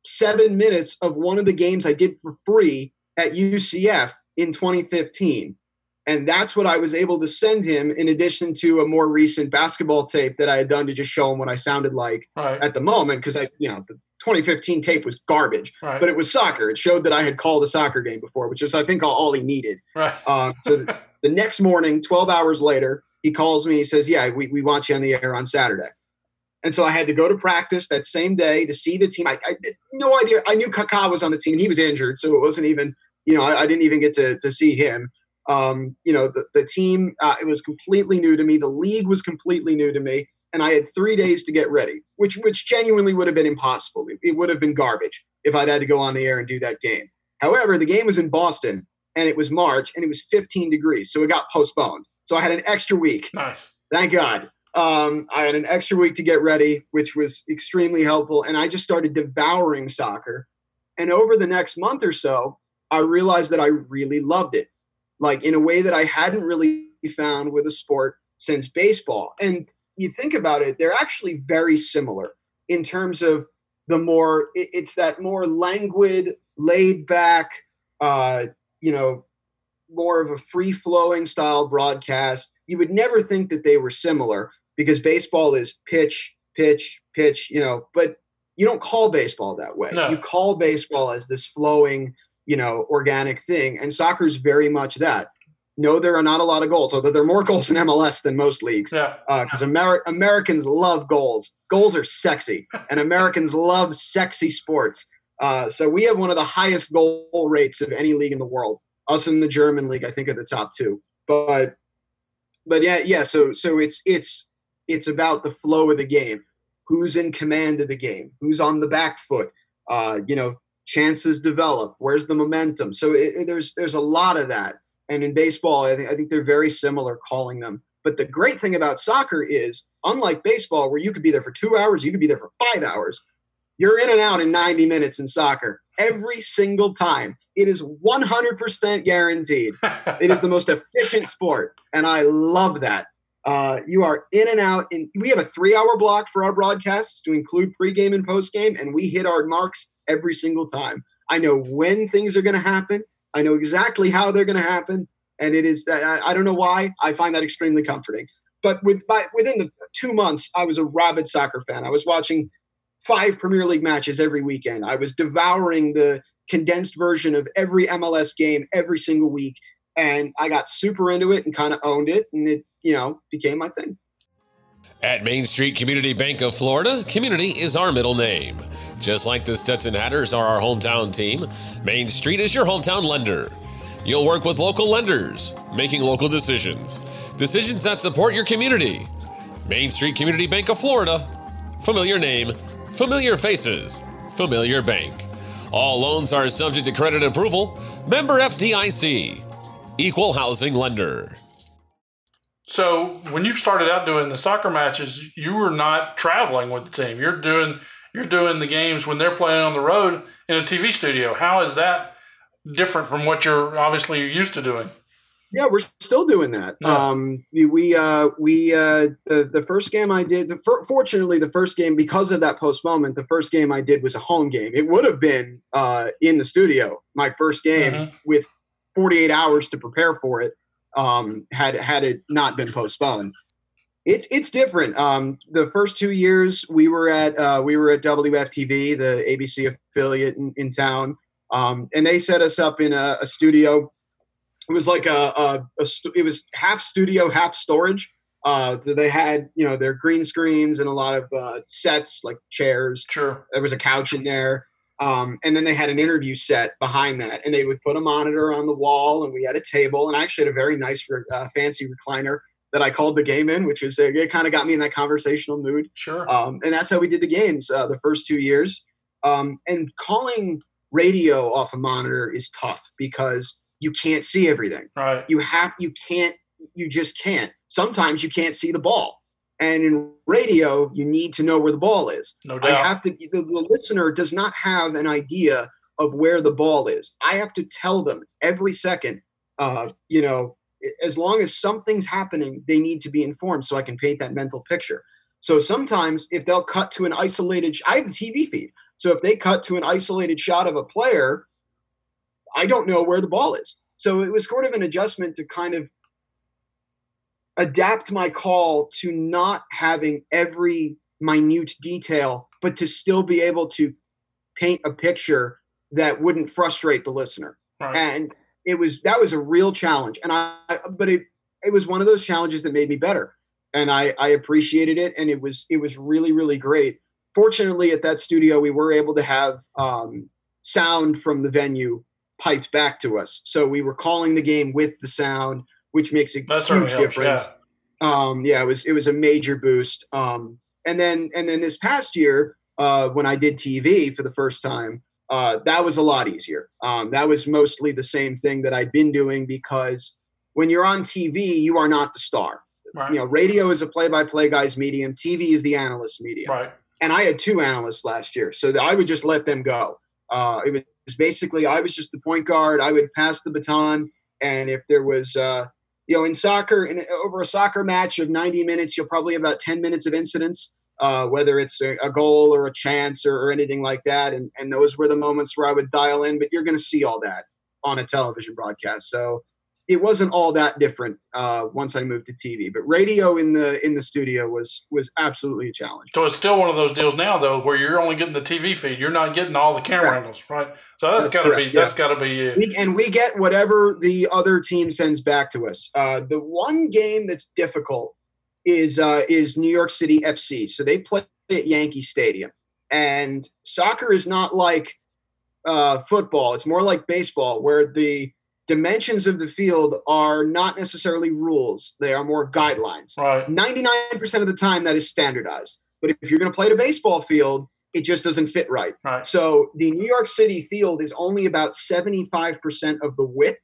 seven minutes of one of the games I did for free at UCF in 2015. And that's what I was able to send him, in addition to a more recent basketball tape that I had done to just show him what I sounded like right. at the moment. Because I, you know, the 2015 tape was garbage, right. but it was soccer. It showed that I had called a soccer game before, which was, I think, all, all he needed. right. Um, so the, the next morning, 12 hours later, he calls me. He says, Yeah, we, we want you on the air on Saturday. And so I had to go to practice that same day to see the team. I, I had no idea. I knew Kaká was on the team and he was injured. So it wasn't even, you know, I, I didn't even get to, to see him. Um, you know, the, the team, uh, it was completely new to me. The league was completely new to me. And I had three days to get ready, which, which genuinely would have been impossible. It, it would have been garbage if I'd had to go on the air and do that game. However, the game was in Boston and it was March and it was 15 degrees. So it got postponed. So I had an extra week. Nice. Thank God. Um, I had an extra week to get ready, which was extremely helpful. And I just started devouring soccer. And over the next month or so, I realized that I really loved it, like in a way that I hadn't really found with a sport since baseball. And you think about it, they're actually very similar in terms of the more, it's that more languid, laid back, uh, you know, more of a free flowing style broadcast. You would never think that they were similar because baseball is pitch, pitch, pitch, you know, but you don't call baseball that way. No. You call baseball as this flowing, you know, organic thing. And soccer is very much that. No, there are not a lot of goals, although there are more goals in MLS than most leagues Yeah. because Ameri- Americans love goals. Goals are sexy, and Americans love sexy sports. Uh, so we have one of the highest goal rates of any league in the world. Us in the German league, I think, are the top two. But but yeah, yeah. So so it's it's it's about the flow of the game. Who's in command of the game? Who's on the back foot? Uh, you know, chances develop. Where's the momentum? So it, it- there's there's a lot of that. And in baseball, I think I think they're very similar calling them. But the great thing about soccer is, unlike baseball, where you could be there for two hours, you could be there for five hours. You're in and out in 90 minutes in soccer every single time. It is 100% guaranteed. It is the most efficient sport, and I love that. Uh, you are in and out. In we have a three-hour block for our broadcasts to include pregame and postgame, and we hit our marks every single time. I know when things are going to happen. I know exactly how they're going to happen, and it is. I, I don't know why. I find that extremely comforting. But with by, within the two months, I was a rabid soccer fan. I was watching five Premier League matches every weekend. I was devouring the condensed version of every MLS game every single week, and I got super into it and kind of owned it, and it you know became my thing. At Main Street Community Bank of Florida, community is our middle name. Just like the Stetson Hatters are our hometown team, Main Street is your hometown lender. You'll work with local lenders, making local decisions, decisions that support your community. Main Street Community Bank of Florida, familiar name, familiar faces, familiar bank. All loans are subject to credit approval. Member FDIC, Equal Housing Lender. So when you started out doing the soccer matches, you were not traveling with the team. You're doing you're doing the games when they're playing on the road in a TV studio. How is that different from what you're obviously used to doing? Yeah, we're still doing that. Yeah. Um, we we uh, we uh, the the first game I did. The, fir- fortunately, the first game because of that postponement, the first game I did was a home game. It would have been uh, in the studio, my first game Mhm. with 48 hours to prepare for it. Um, had had it not been postponed, it's it's different. Um, the first two years we were at uh, we were at WFTV, the ABC affiliate in, in town, um, and they set us up in a, a studio. It was like a, a, a stu- it was half studio half storage. Uh so they had you know their green screens and a lot of uh sets like chairs. Sure. there was a couch in there um and then they had an interview set behind that and they would put a monitor on the wall and we had a table and i actually had a very nice uh, fancy recliner that i called the game in which was uh, it kind of got me in that conversational mood Sure. um, and that's how we did the games uh, the first two years. Um, and calling radio off a monitor is tough because you can't see everything. right. You have you can't you just can't. Sometimes you can't see the ball, and in radio you need to know where the ball is. No I have to. The, the listener does not have an idea of where the ball is. I have to tell them every second, uh, you know, as long as something's happening, they need to be informed so I can paint that mental picture. So sometimes if they'll cut to an isolated, I have the TV feed. So if they cut to an isolated shot of a player, I don't know where the ball is. So it was sort of an adjustment to kind of adapt my call to not having every minute detail, but to still be able to paint a picture that wouldn't frustrate the listener. Right. And it was that was a real challenge. And I but it it was one of those challenges that made me better. And I, I appreciated it and it was it was really, really great. Fortunately at that studio we were able to have um, sound from the venue piped back to us. So we were calling the game with the sound, which makes a That's huge difference. Yeah. Um, yeah, it was it was a major boost. Um, and then and then this past year, uh, when I did TV for the first time, uh, that was a lot easier. Um, that was mostly the same thing that I'd been doing because when you're on TV, you are not the star. Right. You know, radio is a play-by-play guy's medium. TV is the analyst medium. Right. And I had two analysts last year, so I would just let them go. Uh, it was basically I was just the point guard. I would pass the baton, and if there was, uh, you know, in soccer, in over a soccer match of 90 minutes, you'll probably have about 10 minutes of incidents uh, whether it's a, a, goal or a chance or, or, anything like that. And, and those were the moments where I would dial in, but you're going to see all that on a television broadcast. So it wasn't all that different uh, once I moved to TV. But radio in the in the studio was was absolutely a challenge. So it's still one of those deals now, though, where you're only getting the TV feed. You're not getting all the camera correct. angles, right? So that's, that's got to be that's got to be We, and we get whatever the other team sends back to us. Uh, the one game that's difficult is uh, is New York City FC. So they play at Yankee Stadium, and soccer is not like uh, football. It's more like baseball, where the dimensions of the field are not necessarily rules; they are more guidelines. Right. Ninety-nine percent of the time, that is standardized. But if you're going to play a baseball field, it just doesn't fit right. right. So the New York City field is only about 75% of the width,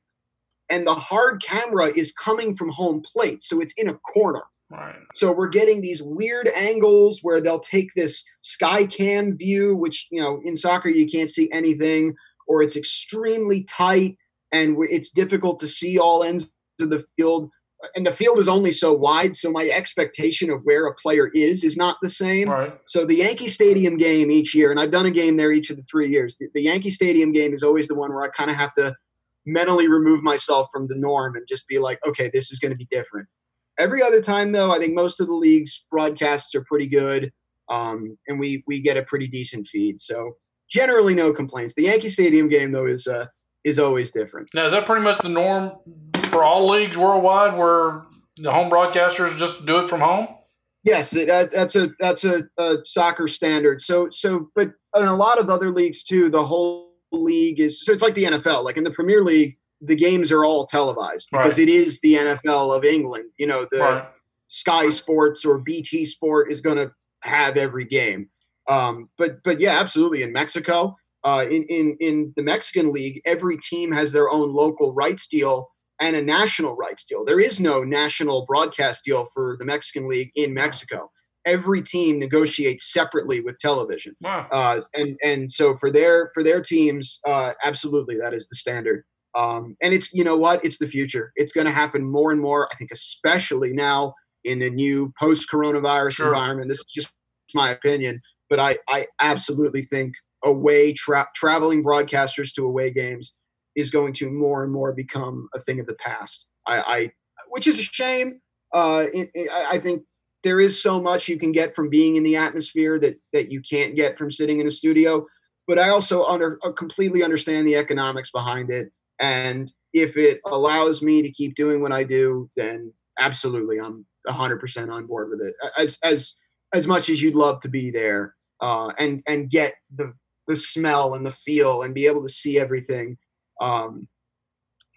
and the hard camera is coming from home plate. So it's in a corner. Right. So we're getting these weird angles where they'll take this sky cam view, which you know in soccer you can't see anything, or it's extremely tight and it's difficult to see all ends of the field. And the field is only so wide, so my expectation of where a player is is not the same. Right. So the Yankee Stadium game each year, and I've done a game there each of the three years. The, the Yankee Stadium game is always the one where I kind of have to mentally remove myself from the norm and just be like, okay, this is going to be different. Every other time, though, I think most of the league's broadcasts are pretty good, um, and we we get a pretty decent feed. So generally, no complaints. The Yankee Stadium game, though, is uh, is always different. Now, is that pretty much the norm for all leagues worldwide, where the home broadcasters just do it from home? Yes, it, uh, that's a that's a, a, soccer standard. So so, but in a lot of other leagues too, the whole league is so it's like the NFL. Like in the Premier League, the games are all televised because right. it is the NFL of England. You know, the right. Sky Sports or BT Sport is going to have every game. Um, but but yeah, absolutely. In Mexico, uh, in in in the Mexican league, every team has their own local rights deal and a national rights deal. There is no national broadcast deal for the Mexican league in Mexico. Every team negotiates separately with television. Wow. Uh, and and so for their for their teams, uh, absolutely that is the standard. Um, and it's you know what it's the future. It's going to happen more and more. I think especially now in a new post-coronavirus sure. environment. This is just my opinion, but I I absolutely think away tra- traveling broadcasters to away games is going to more and more become a thing of the past. I, I which is a shame. Uh, it, it, I think there is so much you can get from being in the atmosphere that that you can't get from sitting in a studio. But I also under uh, completely understand the economics behind it. And if it allows me to keep doing what I do, then absolutely, I'm 100% on board with it. As as as much as you'd love to be there uh, and and get the the smell and the feel and be able to see everything, um,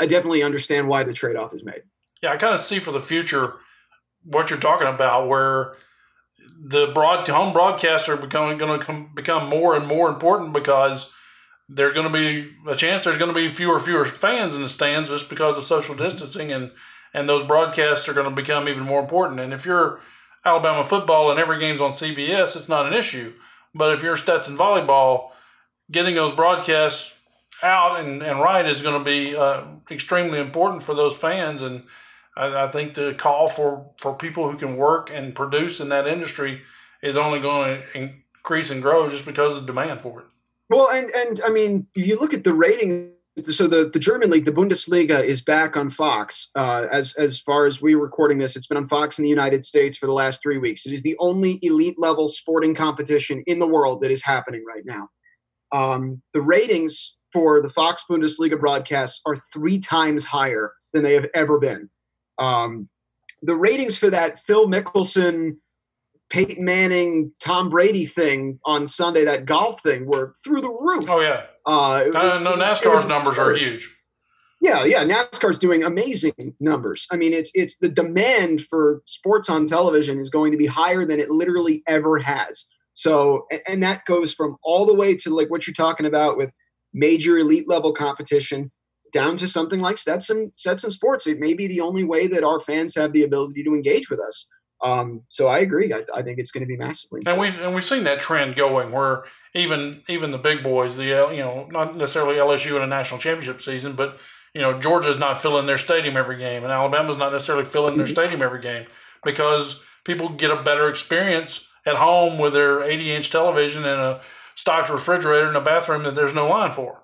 I definitely understand why the trade off is made. Yeah, I kind of see for the future what you're talking about, where the broad home broadcaster becoming going to become more and more important because there's going to be a chance there's going to be fewer fewer fans in the stands just because of social distancing and and those broadcasts are going to become even more important and if you're Alabama football and every game's on CBS it's not an issue but if you're Stetson volleyball getting those broadcasts out and, and right is going to be uh, extremely important for those fans. And I, I, think the call for, for people who can work and produce in that industry is only going to increase and grow just because of the demand for it. Well, and and I mean, if you look at the rating, so the, the German league, the Bundesliga, is back on Fox. Uh, as as far as we're recording this, it's been on Fox in the United States for the last three weeks. It is the only elite level sporting competition in the world that is happening right now. Um, the ratings for the Fox Bundesliga broadcasts are three times higher than they have ever been. Um, the ratings for that Phil Mickelson Peyton Manning, Tom Brady thing on Sunday, that golf thing, were through the roof. Oh yeah, uh, uh, no NASCAR's numbers are huge. Yeah, yeah, NASCAR's doing amazing numbers. I mean, it's it's the demand for sports on television is going to be higher than it literally ever has. So, and that goes from all the way to like what you're talking about with major elite level competition down to something like Stetson Stetson Sports. It may be the only way that our fans have the ability to engage with us. Um, so I agree. I, I think it's going to be massively. And we've and we've seen that trend going where even even the big boys, the you know not necessarily LSU in a national championship season, but you know Georgia's not filling their stadium every game, and Alabama's not necessarily filling their mm-hmm. stadium every game because people get a better experience at home with their 80 inch television and a stocked refrigerator in a bathroom that there's no line for.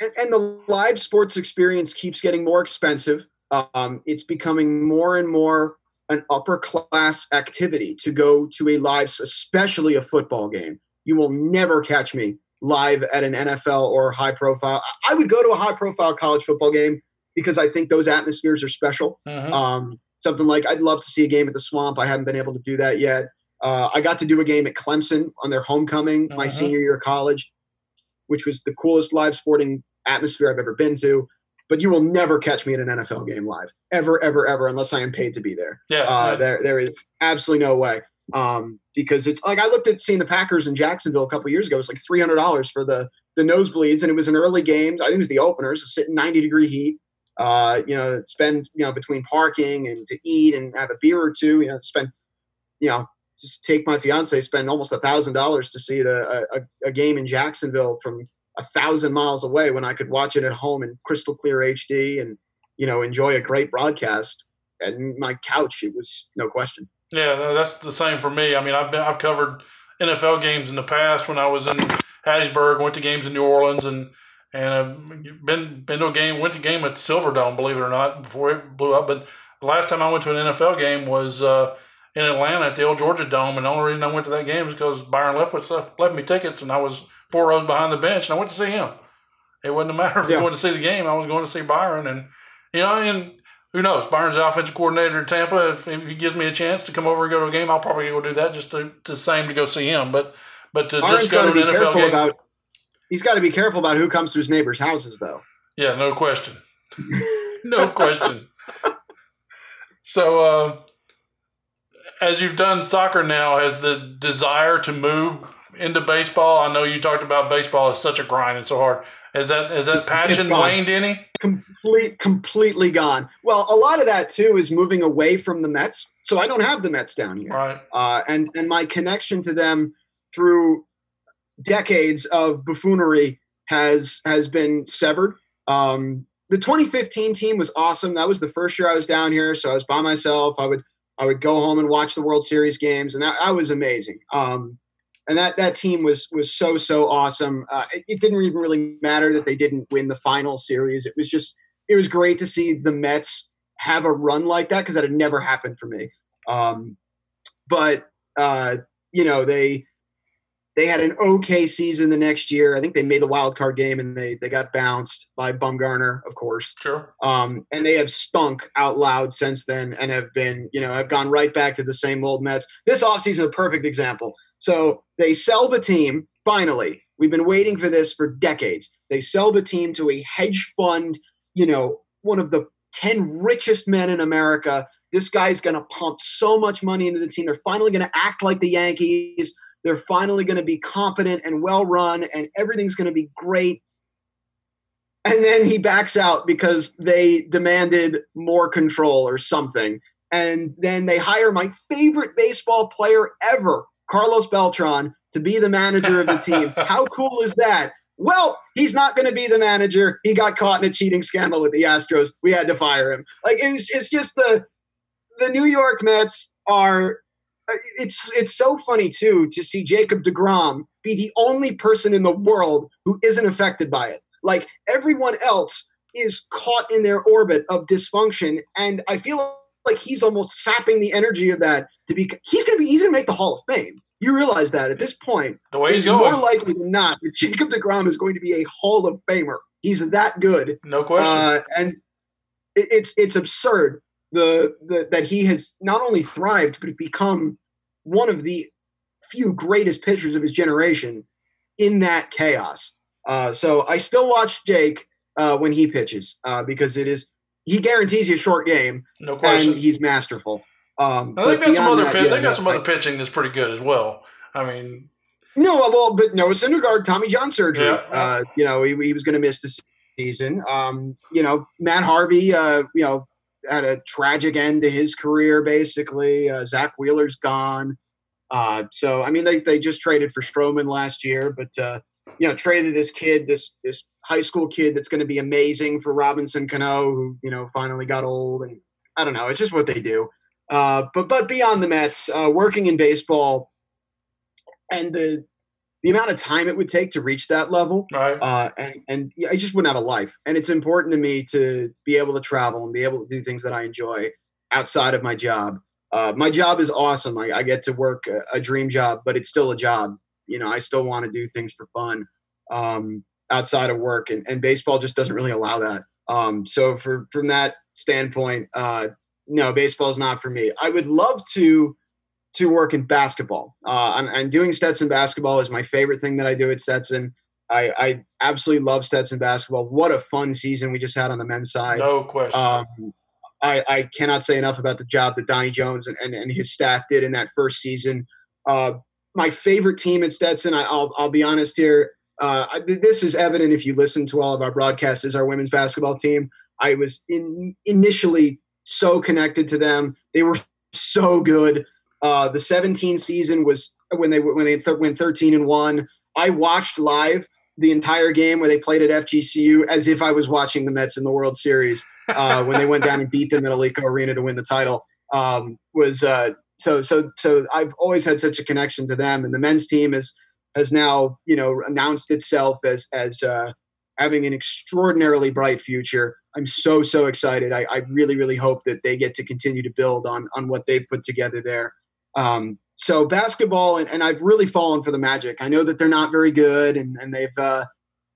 And, and the live sports experience keeps getting more expensive. Um, it's becoming more and more an upper class activity to go to a live, especially a football game. You will never catch me live at an NFL or high profile. I would go to a high profile college football game because I think those atmospheres are special. Mm-hmm. Um, something like I'd love to see a game at the Swamp. I haven't been able to do that yet. Uh, I got to do a game at Clemson on their homecoming my mm-hmm. senior year of college, which was the coolest live sporting atmosphere I've ever been to but you will never catch me at an NFL game live, ever, ever, ever, unless I am paid to be there. Yeah, uh, there, there is absolutely no way. Um, because it's like I looked at seeing the Packers in Jacksonville a couple years ago. It was like three hundred dollars for the the nosebleeds, and it was an early game. I think it was the openers, sitting ninety degree heat. Uh, you know, spend you know between parking and to eat and have a beer or two. You know, spend you know just take my fiance spend almost a thousand dollars to see the a, a, game in Jacksonville from a thousand miles away when I could watch it at home in crystal clear HD and you know enjoy a great broadcast. And my couch, it was no question. Yeah, that's the same for me. I mean, I've been I've covered NFL games in the past when I was in Hattiesburg, went to games in New Orleans, and and I've been been to a game, went to a game at Silverdome, believe it or not, before it blew up. But the last time I went to an NFL game was uh, in Atlanta at the old Georgia Dome, and the only reason I went to that game is because Byron Leftwich left, left me tickets, and I was four rows behind the bench, and I went to see him. It wasn't a matter of yeah. going to see the game. I was going to see Byron, and you know, and who knows? Byron's the offensive coordinator in Tampa. If, if, he gives me a chance to come over and go to a game, I'll probably go do that just to, the same to go see him. But but to Byron's just go to an NFL game, about, he's got to be careful about who comes to his neighbors' houses, though. Yeah, no question, no question. So, uh, as you've done soccer now, has the desire to move into baseball? I know you talked about baseball is such a grind and so hard. Is that is that passion waned any? Complete, completely gone. Well, a lot of that too is moving away from the Mets. So I don't have the Mets down here, right? Uh, and and my connection to them through decades of buffoonery has has been severed. Um, the 2015 team was awesome. That was the first year I was down here, so I was by myself. I would I would go home and watch the World Series games, and that, that was amazing. Um, and that that team was was so so awesome. Uh, it, it, didn't even really matter that they didn't win the final series. It was just it was great to see the Mets have a run like that because that had never happened for me. Um, but uh, you know they they had an okay season the next year. I think they made the wild card game and they they got bounced by Bumgarner, of course. Sure. Um, and they have stunk out loud since then and have been, you know, have gone right back to the same old Mets. This offseason, is a perfect example. So they sell the team finally. We've been waiting for this for decades. They sell the team to a hedge fund, you know, one of the 10 richest men in America. This guy's going to pump so much money into the team. They're finally going to act like the Yankees. They're finally going to be competent and well run, and everything's going to be great. And then he backs out because they demanded more control or something. And then they hire my favorite baseball player ever, Carlos Beltran to be the manager of the team. How cool is that? well, he's not going to be the manager. He got caught in a cheating scandal with the Astros. We had to fire him. Like it's, it's just the the New York Mets are. Uh, it's it's so funny too to see Jacob Degrom be the only person in the world who isn't affected by it. Like everyone else is caught in their orbit of dysfunction, and I feel like he's almost sapping the energy of that to be. He's gonna be. He's gonna make the Hall of Fame. You realize that at this point, the way he's going, more likely than not that Jacob Degrom is going to be a Hall of Famer. He's that good, no question. uh, and it, it's it's absurd the, the that he has not only thrived but become one of the few greatest pitchers of his generation in that chaos. Uh, so I still watch Jake uh, when he pitches uh, because it is he guarantees you a short game no question. and he's masterful. Um, I think but got some other that, pit, yeah, they got some other pitching that's pretty good as well. I mean, No, well, but Noah Syndergaard, Tommy John surgery. Yeah. Uh, you know, he, he was going to miss the season. Um, you know, Matt Harvey, uh, you know, had a tragic end to his career, basically. Uh, Zack Wheeler's gone. Uh, so, I mean, they, they just traded for Stroman last year, but, uh, you know, traded this kid, this, this high school kid that's going to be amazing for Robinson Cano, who, you know, finally got old. And I don't know, it's just what they do. Uh, but, but beyond the Mets, uh, working in baseball, and the the amount of time it would take to reach that level right? uh, and and I just wouldn't have a life. And it's important to me to be able to travel and be able to do things that I enjoy outside of my job. Uh, my job is awesome. I, I get to work a, a dream job, but it's still a job. You know, I still want to do things for fun um, outside of work, and, and baseball just doesn't really allow that. Um, so, for from that standpoint, uh, no, baseball is not for me. I would love to to work in basketball. Uh, and, and doing Stetson basketball is my favorite thing that I do at Stetson. I, I absolutely love Stetson basketball. What a fun season we just had on the men's side. No question. Um, I, I cannot say enough about the job that Donnie Jones and, and, and his staff did in that first season. Uh, my favorite team at Stetson, I, I'll, I'll be honest here. Uh, I- this is evident if you listen to all of our broadcasts, is our women's basketball team. I was in, initially so connected to them. They were so good. Uh, the 17 season was when they when they th- went 13 and one. I watched live the entire game where they played at FGCU as if I was watching the Mets in the World Series uh, when they went down and beat them at Alico Arena to win the title. Um, was uh, so so so. I've always had such a connection to them, and the men's team is has now you know announced itself as as uh, having an extraordinarily bright future. I'm so so excited. I, I really really hope that they get to continue to build on on what they've put together there. Um, so basketball, and, and I've really fallen for the Magic. I know that they're not very good, and and they've uh,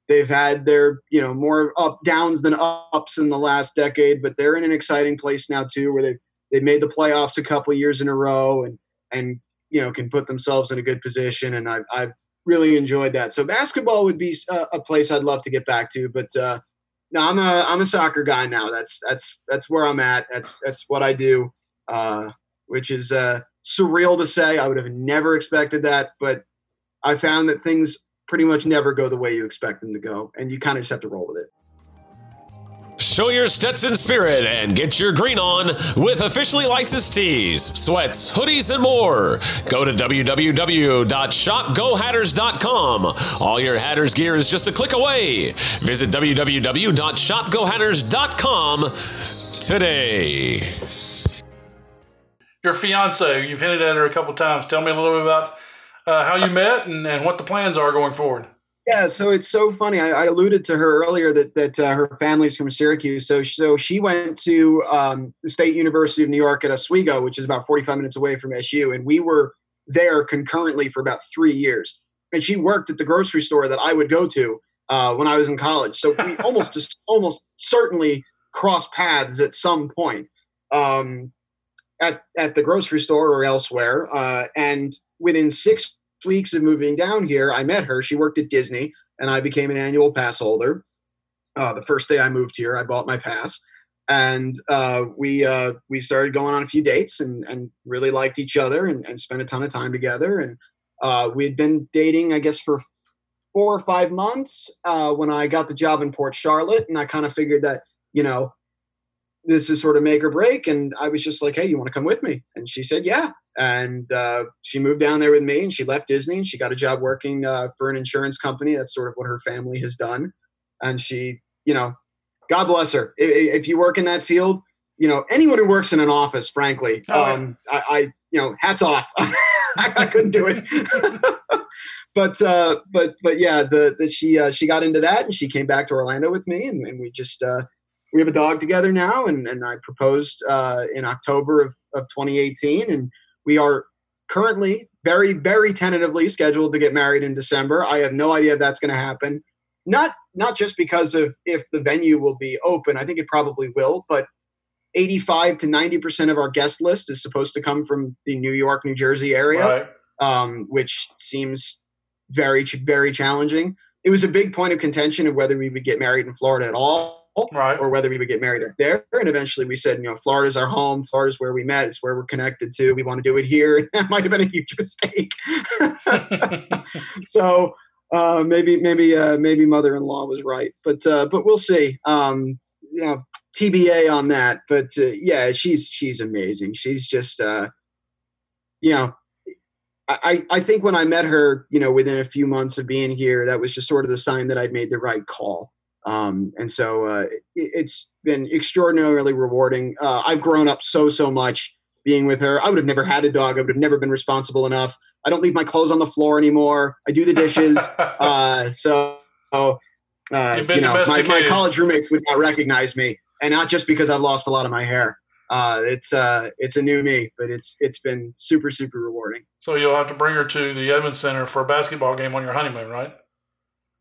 they've had their you know more up downs than ups in the last decade, but they're in an exciting place now too, where they they made the playoffs a couple years in a row, and and you know can put themselves in a good position, and I've I've really enjoyed that. So basketball would be a, a place I'd love to get back to, but uh, no, I'm a I'm a soccer guy now. That's that's that's where I'm at. That's that's what I do, uh, which is uh, surreal to say. I would have never expected that, but I found that things pretty much never go the way you expect them to go, and you kind of just have to roll with it. Show your Stetson spirit and get your green on with officially licensed tees, sweats, hoodies, and more. Go to www.shopgohatters.com. All your Hatters gear is just a click away. Visit www.shopgohatters.com today. Your fiance, you've hinted at her a couple times. Tell me a little bit about uh, how you met and, and what the plans are going forward. Yeah, so it's so funny. I, I alluded to her earlier that that uh, her family's from Syracuse. So so she went to um, the State University of New York at Oswego, which is about 45 minutes away from SU, and we were there concurrently for about three years. And she worked at the grocery store that I would go to uh, when I was in college. So we almost just almost certainly crossed paths at some point um, at at the grocery store or elsewhere. Uh, and within six weeks of moving down here, I met her. She worked at Disney, and I became an annual pass holder. Uh, the first day I moved here, I bought my pass, and uh, we uh, we started going on a few dates and and really liked each other and, and spent a ton of time together. And uh, we had been dating, I guess, for four or five months uh, when I got the job in Port Charlotte, and I kind of figured that you know this is sort of make or break. And I was just like, hey, you want to come with me? And she said, yeah. And uh, she moved down there with me and she left Disney and she got a job working uh, for an insurance company. That's sort of what her family has done. And she, you know, God bless her. If, if you work in that field, you know, anyone who works in an office, frankly, oh, um, I, I, you know, hats off. I couldn't do it. but uh, but but yeah, the, the she uh, she got into that and she came back to Orlando with me and, and we just uh, we have a dog together now and, and I proposed uh, in October of, of 2018 and we are currently very very tentatively scheduled to get married in December. I have no idea if that's going to happen. Not not just because of if the venue will be open. I think it probably will, but 85 to 90% of our guest list is supposed to come from the New York, New Jersey area, right. um, which seems very, very challenging. It was a big point of contention of whether we would get married in Florida at all right. or whether we would get married there. And eventually we said, you know, Florida's our home. Florida's where we met. It's where we're connected to. We want to do it here. that might have been a huge mistake. so uh, maybe, maybe, uh, maybe mother-in-law was right, but, uh, but we'll see. Um, you know, TBA on that. But uh, yeah, she's she's amazing. She's just uh, you know, I I think when I met her, you know, within a few months of being here, that was just sort of the sign that I'd made the right call. Um, and so uh, it, has been extraordinarily rewarding. Uh, I've grown up so so much being with her. I would have never had a dog. I would have never been responsible enough. I don't leave my clothes on the floor anymore. I do the dishes. uh, so, uh, you know, my, my college roommates would not recognize me and not just because I've lost a lot of my hair. Uh, it's uh, it's a new me, but it's it's been super super rewarding. So you'll have to bring her to the Edmunds Center for a basketball game on your honeymoon, right?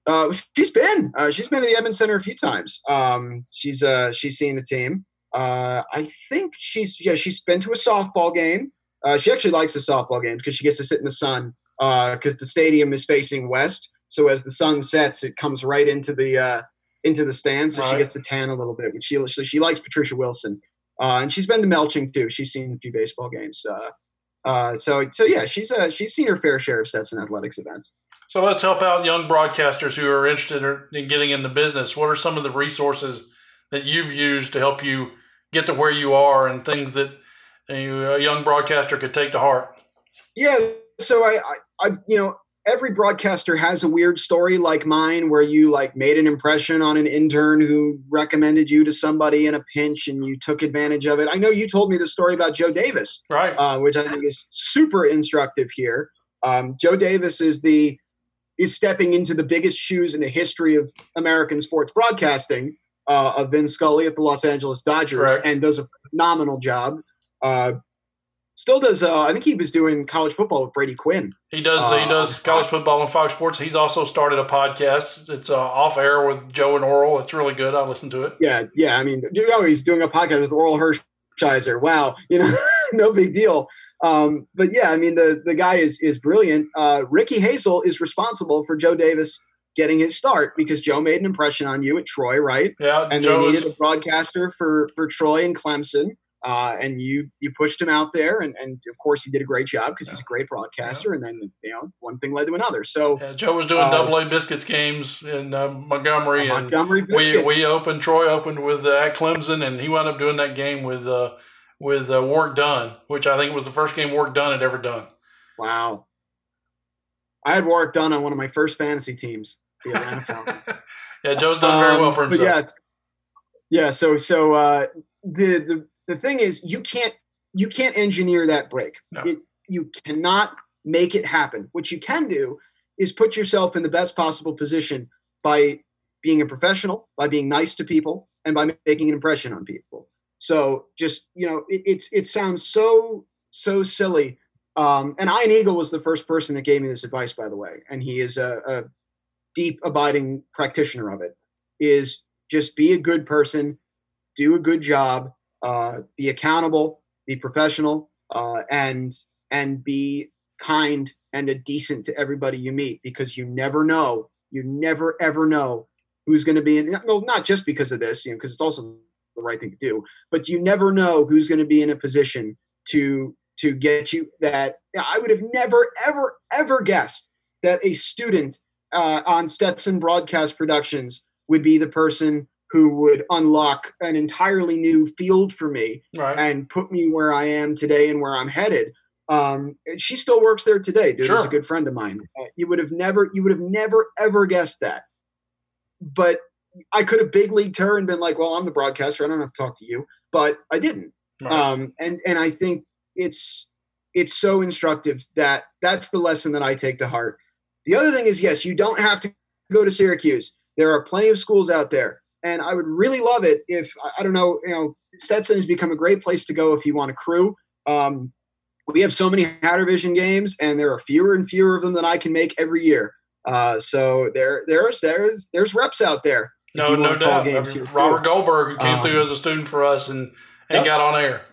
Uh, she's been uh, she's been to the Edmunds Center a few times. Um, she's uh, she's seen the team. Uh, I think she's yeah she's been to a softball game. Uh, she actually likes the softball games because she gets to sit in the sun because uh, the stadium is facing west. So as the sun sets, it comes right into the uh, into the stands, so right. she gets to tan a little bit. But she she, she likes Patricia Wilson, uh, and she's been to Melching too. She's seen a few baseball games. Uh, uh, so so yeah, she's uh, she's seen her fair share of Stetson athletics events. So let's help out young broadcasters who are interested in getting into business. What are some of the resources that you've used to help you get to where you are, and things that a young broadcaster could take to heart? Yeah, so I, I, I you know every broadcaster has a weird story like mine where you like made an impression on an intern who recommended you to somebody in a pinch and you took advantage of it. I know you told me the story about Joe Davis, right? Uh, which I think is super instructive here. Um, Joe Davis is the is stepping into the biggest shoes in the history of American sports broadcasting uh, of Vin Scully at the Los Angeles Dodgers, Correct. and does a phenomenal job. Uh, still does. Uh, I think he was doing college football with Brady Quinn. He does. Uh, he does college football on Fox Sports. He's also started a podcast. It's uh, off air with Joe and Orel. It's really good. I listen to it. Yeah, yeah. I mean, you know, he's doing a podcast with Orel Hershiser. Wow, you know, no big deal. Um, but yeah, I mean, the the guy is is brilliant. Uh, Ricky Hazel is responsible for Joe Davis getting his start because Joe made an impression on you at Troy, right? Yeah, and Joe they needed was... a broadcaster for for Troy and Clemson. Uh, and you you pushed him out there, and, and of course he did a great job because yeah. he's a great broadcaster. Yeah. And then you know one thing led to another. So yeah, Joe was doing uh, Double A Biscuits games in uh, Montgomery, and Montgomery we we opened Troy opened with uh, at Clemson, and he wound up doing that game with uh, with uh, Warrick Dunn, which I think was the first game Warrick Dunn had ever done. Wow, I had Warrick Dunn on one of my first fantasy teams, the Atlanta Falcons. yeah, Joe's done very well for um, himself. yeah, yeah. So so uh, the the the thing is you can't you can't engineer that break. No. It, you cannot make it happen. What you can do is put yourself in the best possible position by being a professional, by being nice to people, and by making an impression on people. So just you know, it, it's it sounds so so silly. Um, and Ian Eagle was the first person that gave me this advice, by the way, and he is a, a deep, abiding practitioner of it. Is just be a good person, do a good job, uh, be accountable, be professional, uh, and and be kind and a decent to everybody you meet because you never know, you never ever know who's going to be in. Well, not just because of this, you know, because it's also the right thing to do, but you never know who's going to be in a position to to get you that. I would have never ever ever guessed that a student uh, on Stetson Broadcast Productions would be the person who would unlock an entirely new field for me Right. and put me where I am today and where I'm headed. Um, and she still works there today. Duda, Sure. is a good friend of mine. Uh, you would have never, you would have never ever guessed that. But I could have big leagued her and been like, "Well, I'm the broadcaster. I don't have to talk to you." But I didn't. right. Um, and and I think it's it's so instructive that that's the lesson that I take to heart. The other thing is, yes, you don't have to go to Syracuse. There are plenty of schools out there, and I would really love it if I- don't know, you know, Stetson has become a great place to go if you want a crew. Um, we have so many Hatter Vision games, and there are fewer and fewer of them than I can make every year. Uh, so there, there's there's there's reps out there. No, no doubt. I mean, Robert too. Goldberg, who came Um, through as a student for us and, and Yep. got on air.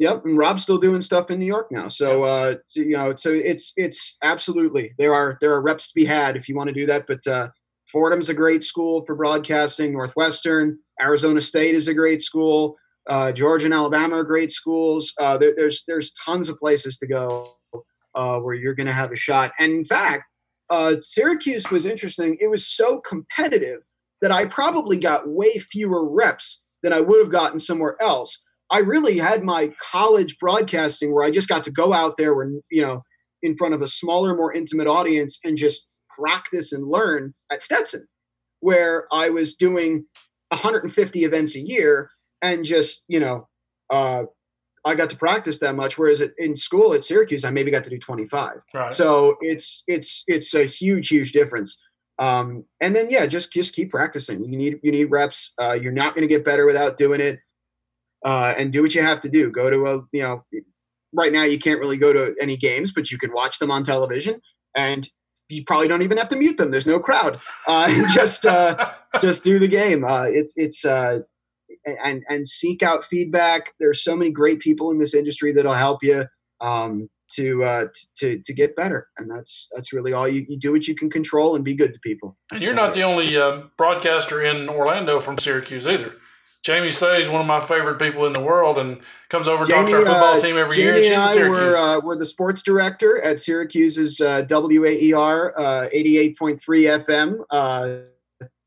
Yep, and Rob's still doing stuff in New York now. So, uh, so, you know, so it's it's absolutely there are there are reps to be had if you want to do that. But uh, Fordham's a great school for broadcasting. Northwestern, Arizona State is a great school. Uh, Georgia and Alabama are great schools. Uh, there, there's there's tons of places to go uh, where you're going to have a shot. And in fact, uh, Syracuse was interesting. It was so competitive that I probably got way fewer reps than I would have gotten somewhere else. I really had my college broadcasting where I just got to go out there where you know in front of a smaller, more intimate audience and just practice and learn at Stetson, where I was doing 150 events a year and just you know uh, I got to practice that much. Whereas in school at Syracuse, I maybe got to do 25. Right. So it's it's it's a huge huge difference. Um, and then yeah, just just keep practicing. You need you need reps. Uh, you're not going to get better without doing it. Uh, and do what you have to do. Go to a you know, right now you can't really go to any games, but you can watch them on television, and you probably don't even have to mute them. There's no crowd. Uh, just uh, just do the game. Uh, it's it's uh, and and seek out feedback. There's so many great people in this industry that'll help you um, to uh, to to get better, and that's that's really all you, you do. What you can control and be good to people. And you're not the only uh, broadcaster in Orlando from Syracuse either. Jamie Seh is one of my favorite people in the world and comes over and talks to our football uh, team every Jamie year. And she's and I Syracuse. were, uh, we're the sports director at Syracuse's uh, WAER uh, 88.3 FM uh,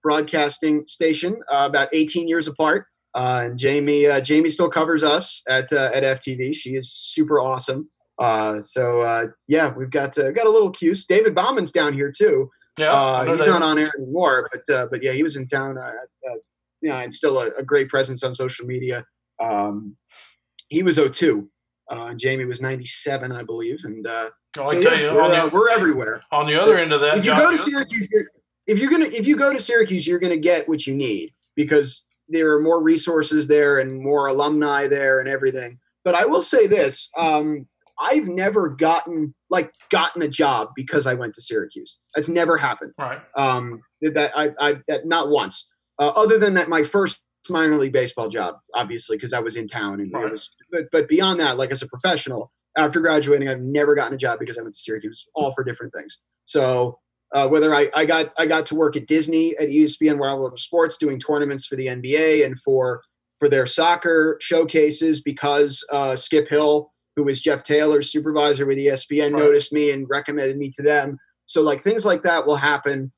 broadcasting station, uh, about 18 years apart. Uh, and Jamie, uh, Jamie still covers us at uh, at FTV. She is super awesome. Uh, so uh, yeah, we've got uh, got a little cuse. David Bauman's down here too. yeah, Uh, he's they- not on air anymore, but uh, but yeah, he was in town. Uh, uh, you know, and still a, a great presence on social media. Um, he was 02. Uh, Jamie was 97, I believe, and uh, I tell yeah, you, we're, the, we're everywhere. on the other end of that, If you Josh- go to Syracuse, you're, if you're gonna if you go to Syracuse, you're gonna get what you need because there are more resources there and more alumni there and everything. But I will say this: um, I've never gotten like gotten a job because I went to Syracuse. That's never happened right. um, that I, I that not once. Uh, other than that, my first minor league baseball job, obviously, because I was in town, and Right. it was. But, but beyond that, like as a professional, after graduating, I've never gotten a job because I went to Syracuse, all for different things. So uh, whether I, I got I got to work at Disney at ESPN Wide World of Sports doing tournaments for the NBA and for for their soccer showcases because uh, Skip Hill, who was Jeff Taylor's supervisor with ESPN, Right. noticed me and recommended me to them. So like things like that will happen.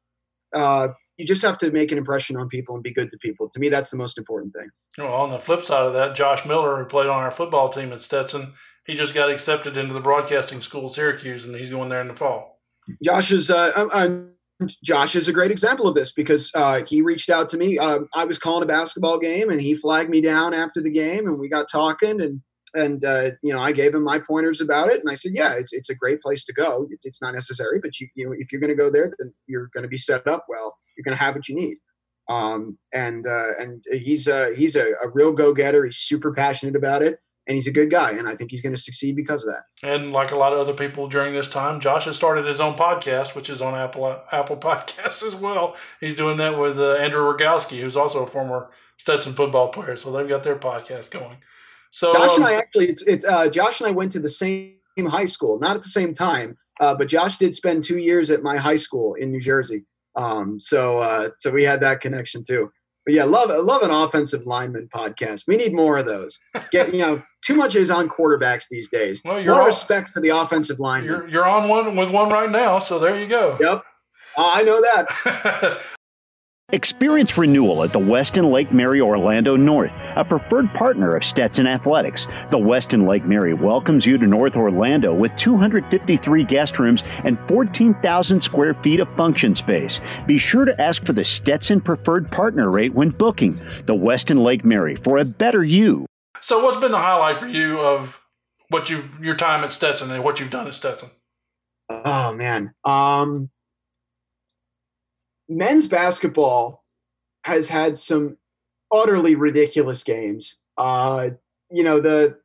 Uh, you just have to make an impression on people and be good to people. To me, that's the most important thing. Well, on the flip side of that, Josh Miller, who played on our football team at Stetson, he just got accepted into the broadcasting school, Syracuse, and he's going there in the fall. Josh is uh, uh, uh, Josh is a great example of this because uh, he reached out to me. Um, I was calling a basketball game, and he flagged me down after the game, and we got talking, and and uh, you know I gave him my pointers about it, and I said, yeah, it's it's a great place to go. It's, it's not necessary, but you you know if you're going to go there, then you're going to be set up well. You're going to have what you need. Um, and uh, and he's uh, he's a, a real go getter. He's super passionate about it, and he's a good guy, and I think he's going to succeed because of that. And like a lot of other people during this time, Josh has started his own podcast, which is on Apple Apple Podcasts as well. He's doing that with uh, Andrew Rogowski, who's also a former Stetson football player. So they've got their podcast going. So Josh and um, I actually, it's it's uh, Josh and I went to the same high school, not at the same time, uh, but Josh did spend two years at my high school in New Jersey. Um, so uh, so we had that connection too. But yeah, love love an offensive lineman podcast. We need more of those. Get you know, too much is on quarterbacks these days. Well, you're more all- respect for the offensive line. you're you're on one with one right now. So there you go. Yep, Uh, I know that. Experience renewal at the Westin Lake Mary Orlando North, a preferred partner of Stetson Athletics. The Westin Lake Mary welcomes you to North Orlando with 253 guest rooms and 14,000 square feet of function space. Be sure to ask for the Stetson preferred partner rate when booking. The Westin Lake Mary for a better you. So, what's been the highlight for you of what you your time at Stetson and what you've done at Stetson? Oh man, um, men's basketball has had some utterly ridiculous games. Uh, you know, the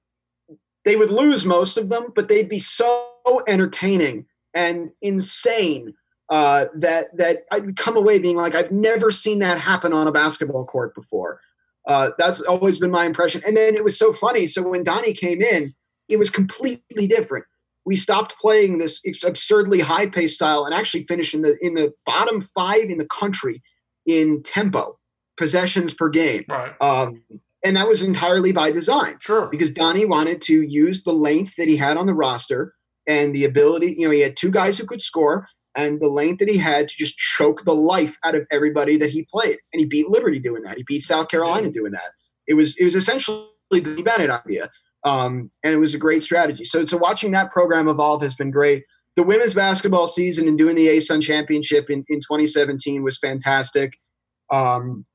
they would lose most of them, but they'd be so entertaining and insane uh, that that I'd come away being like, I've never seen that happen on a basketball court before. Uh, that's always been my impression. And then it was so funny. So when Donnie came in, it was completely different we stopped playing this absurdly high paced style and actually finished in the in the bottom five in the country in tempo possessions per game. Right. Um, and that was entirely by design. Sure. Because Donnie wanted to use the length that he had on the roster and the ability, you know, he had two guys who could score and the length that he had to just choke the life out of everybody that he played. And he beat Liberty doing that. He beat South Carolina doing that. It was it was essentially the Bennett idea. Um, and it was a great strategy. So, so watching that program evolve has been great. The women's basketball season and doing the ASUN championship in, in 2017 was fantastic. Um,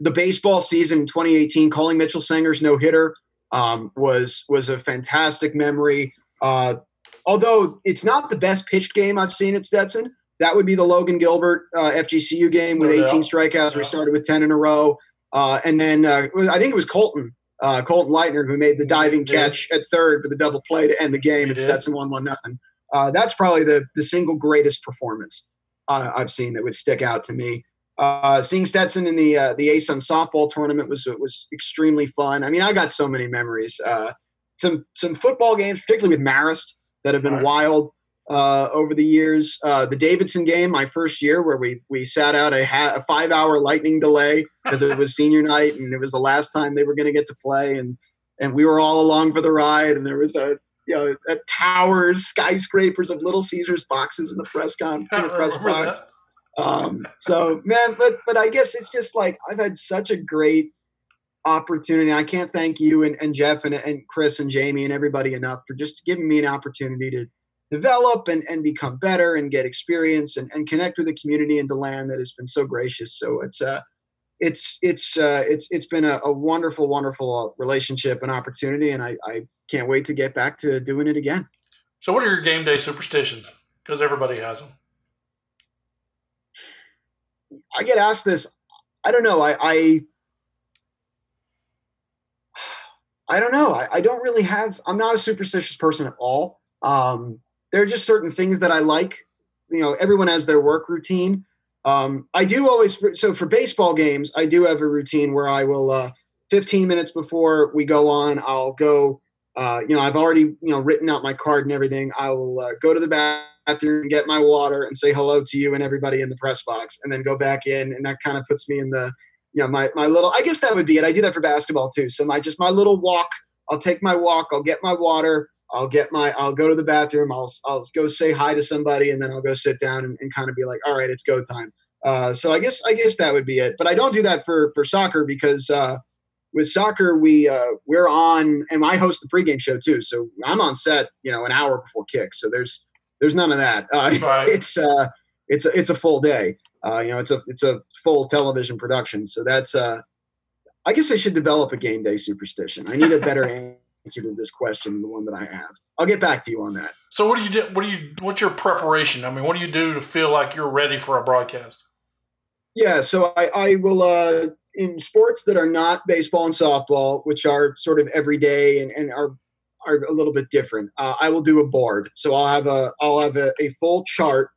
the baseball season in 2018, calling Mitchell Sanger's no hitter um, was was a fantastic memory. Uh, although it's not the best pitched game I've seen at Stetson, that would be the Logan Gilbert uh, FGCU game with 18 strikeouts. We started with 10 in a row, uh, and then uh, I think it was Colton uh, Colton Leitner, who made the diving catch at third with a double play to end the game, he and did. Stetson won one nothing. Uh, that's probably the the single greatest performance uh, I've seen that would stick out to me. Uh, seeing Stetson in the uh, the ASUN softball tournament was was extremely fun. I mean, I got so many memories. Uh, some some football games, particularly with Marist, that have been right. wild uh, over the years. Uh, the Davidson game, my first year, where we we sat out a, ha- a five hour lightning delay because it was senior night and it was the last time they were going to get to play, and and we were all along for the ride. And there was a you know a towers, skyscrapers of Little Caesars boxes in the press con in the press box. Um, so man, but but I guess it's just like I've had such a great opportunity. I can't thank you and, and Jeff and, and Chris and Jamie and everybody enough for just giving me an opportunity to develop and, and become better and get experience and, and connect with the community and the land that has been so gracious. So it's uh it's it's uh, it's it's been a, a wonderful, wonderful relationship and opportunity, and I, I can't wait to get back to doing it again. So, what are your game day superstitions? Because everybody has them. I get asked this. I don't know. I I, I don't know. I, I don't really have. I'm not a superstitious person at all. Um, there are just certain things that I like. You know, everyone has their work routine. Um, I do always so for baseball games, I do have a routine where I will uh, 15 minutes before we go on, I'll go. Uh, you know, I've already you know written out my card and everything. I will uh, go to the bathroom, and get my water, and say hello to you and everybody in the press box, and then go back in, and that kind of puts me in the you know my my little. I guess that would be it. I do that for basketball too. So my just my little walk. I'll take my walk. I'll get my water. I'll get my, I'll go to the bathroom. I'll, I'll go say hi to somebody, and then I'll go sit down and, and kind of be like, all right, it's go time. Uh, so I guess, I guess that would be it. But I don't do that for for soccer because uh, with soccer we uh, we're on, and I host the pregame show too. So I'm on set, you know, an hour before kick. So there's there's none of that. Uh, right. It's uh, it's a, it's a full day. Uh, you know, it's a it's a full television production. So that's uh, I guess I should develop a game day superstition. I need a better answer to this question the one that I have. I'll get back to you on that. So what do you do? What do you? What's your preparation? I mean, what do you do to feel like you're ready for a broadcast? Yeah, so I, I will uh, in sports that are not baseball and softball, which are sort of everyday and, and are are a little bit different. Uh, I will do a board, so I'll have a I'll have a, a full chart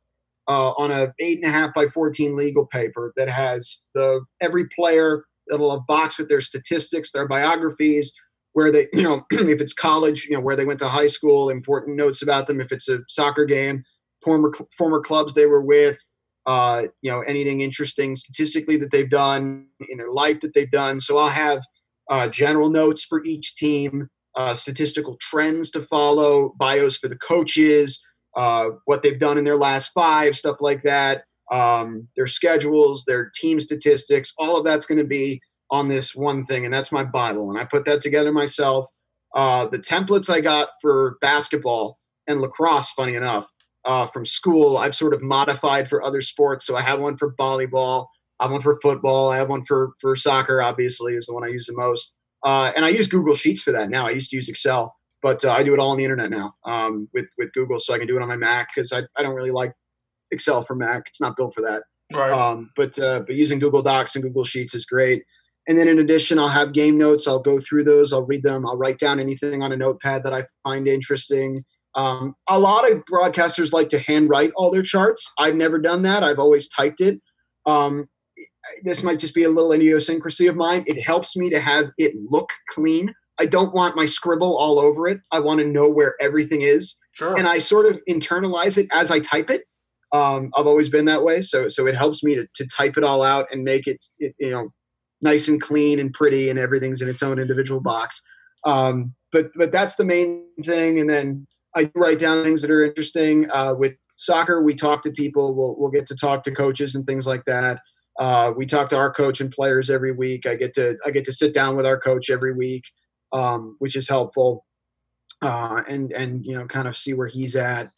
uh, on a eight and a half by fourteen legal paper that has the every player. It'll have box with their statistics, their biographies, where they, you know, if it's college, you know, where they went to high school, important notes about them. If it's a soccer game, former former clubs they were with, uh, you know, anything interesting statistically that they've done in their life that they've done. So I'll have uh, general notes for each team, uh, statistical trends to follow, bios for the coaches, uh, what they've done in their last five, stuff like that. um, their schedules, their team statistics, all of that's going to be on this one thing, and that's my Bible. And I put that together myself. Uh, the templates I got for basketball and lacrosse, funny enough, uh, from school, I've sort of modified for other sports. So I have one for volleyball, I have one for football, I have one for for soccer. Obviously, is the one I use the most. Uh, and I use Google Sheets for that now. I used to use Excel, but uh, I do it all on the internet now um, with with Google, so I can do it on my Mac because I, I don't really like Excel for Mac. It's not built for that. Right. Um, but uh, but using Google Docs and Google Sheets is great. And then in addition, I'll have game notes. I'll go through those. I'll read them. I'll write down anything on a notepad that I find interesting. Um, a lot of broadcasters like to handwrite all their charts. I've never done that. I've always typed it. Um, this might just be a little idiosyncrasy of mine. It helps me to have it look clean. I don't want my scribble all over it. I want to know where everything is. Sure. And I sort of internalize it as I type it. Um, I've always been that way. So, so it helps me to, to type it all out and make it, it, you know, nice and clean and pretty and everything's in its own individual box. Um, but, but that's the main thing. And then I write down things that are interesting. Uh, with soccer, we talk to people. We'll, we'll get to talk to coaches and things like that. Uh, we talk to our coach and players every week. I get to I get to sit down with our coach every week, um, which is helpful, uh, and and you know kind of see where he's at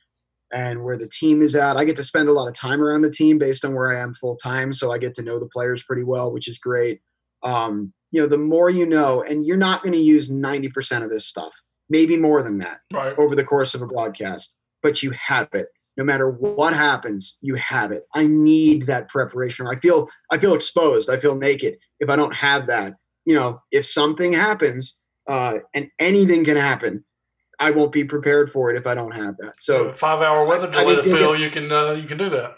and where the team is at. I get to spend a lot of time around the team based on where I am full time, so I get to know the players pretty well, which is great. Um, you know, the more you know, and you're not going to use ninety percent of this stuff, maybe more than that, right. over the course of a broadcast, but you have it. No matter what happens you have it. I need that preparation. I feel i feel exposed. I feel naked if i don't have that. You know if something happens uh, and anything can happen i won't be prepared for it if i don't have that. So five hour weather delay to fill you can uh, you can do that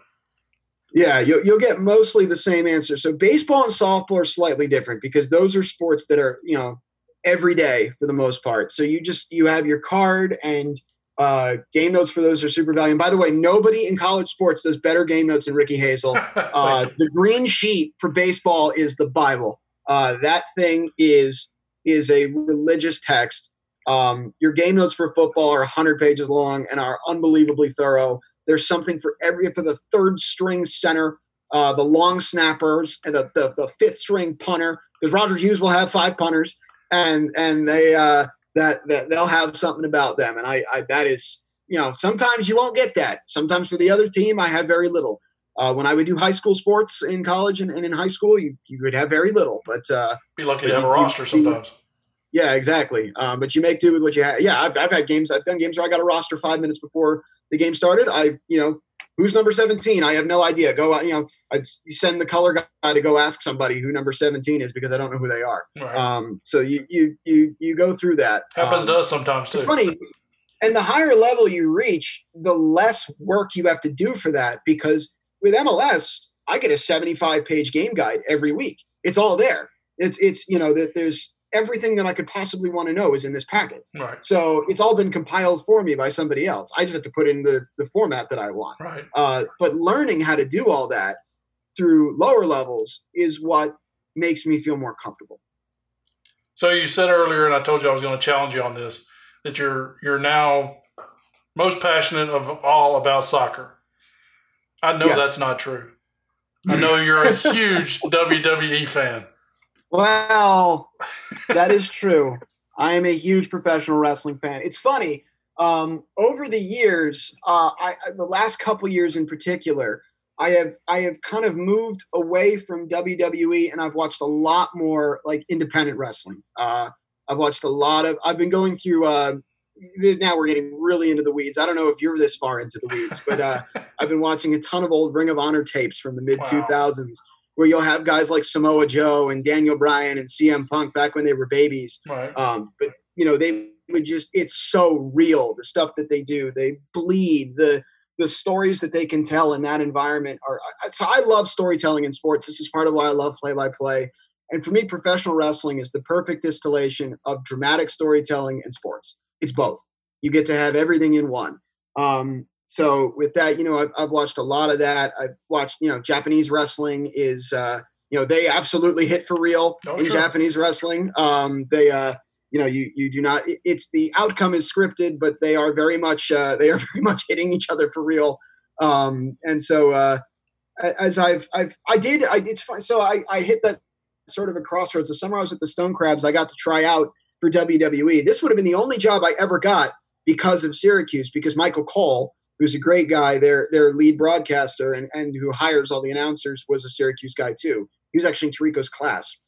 yeah you'll, you'll get mostly the same answer so baseball and softball are slightly different because those are sports that are you know every day for the most part so you just you have your card and uh, game notes for those are super valuable. And by the way, nobody in college sports does better game notes than Ricky Hazel. Uh, the green sheet for baseball is the Bible. Uh, that thing is is a religious text. Um, your game notes for football are 100 pages long and are unbelievably thorough. There's something for every for the third string center, uh, the long snappers, and the, the, the fifth string punter. Because Roger Hughes will have five punters, and and they uh, that that they'll have something about them. And I, I that is you know sometimes you won't get that. Sometimes for the other team, I have very little. Uh, when I would do high school sports in college and, and in high school, you, you would have very little. But uh, Be lucky to have a you- you- roster you- sometimes. yeah, exactly. Um, but you make do with what you have. Yeah, I've, I've had games. I've done games where I got a roster five minutes before the game started. I, you know, who's number seventeen? I have no idea. Go out. You know, I'd send the color guy to go ask somebody who number seventeen is because I don't know who they are. Right. Um, so you you you you go through that. Happens Um, to us sometimes too. it's funny. And the higher level you reach, the less work you have to do for that because with MLS, I get a 75 page game guide every week. It's all there. It's it's you know that there's everything that I could possibly want to know is in this packet. Right. So it's all been compiled for me by somebody else. I just have to put in the the format that I want. Right. Uh, but learning how to do all that through lower levels is what makes me feel more comfortable. So you said earlier, and I told you I was going to challenge you on this, that you're you're now most passionate of all about soccer. I know Yes. that's not true. I know you're a huge WWE fan. Well, that is true. I am a huge professional wrestling fan. It's funny. Um, over the years, uh, I, the last couple years in particular, I have I have kind of moved away from WWE, and I've watched a lot more like independent wrestling. Uh, I've watched a lot of. I've been going through. Uh, now we're getting really into the weeds. I don't know if you're this far into the weeds, but uh, I've been watching a ton of old Ring of Honor tapes from the mid 2000s where you'll have guys like Samoa Joe and Daniel Bryan and CM Punk back when they were babies. Right. Um, but you know, they would just it's so real, the stuff that they do. They bleed, the the stories that they can tell in that environment are so I love storytelling in sports. This is part of why I love play by play. And for me, professional wrestling is the perfect distillation of dramatic storytelling and sports. It's both. You get to have everything in one. Um, so with that, you know, I've, I've watched a lot of that. I've watched, you know, Japanese wrestling is, uh, you know, they absolutely hit for real Oh, in sure. Japanese wrestling. Um, they, uh, you know, you you do not. It's the outcome is scripted, but they are very much uh, they are very much hitting each other for real. Um, and so, uh, as I've I've I did I it's fun. So I I hit that sort of a crossroads. The summer I was at the Stone Crabs, I got to try out for WWE. This would have been the only job I ever got because of Syracuse, because Michael Cole, who's a great guy, their their lead broadcaster and, and who hires all the announcers, was a Syracuse guy too. He was actually in Tirico's class.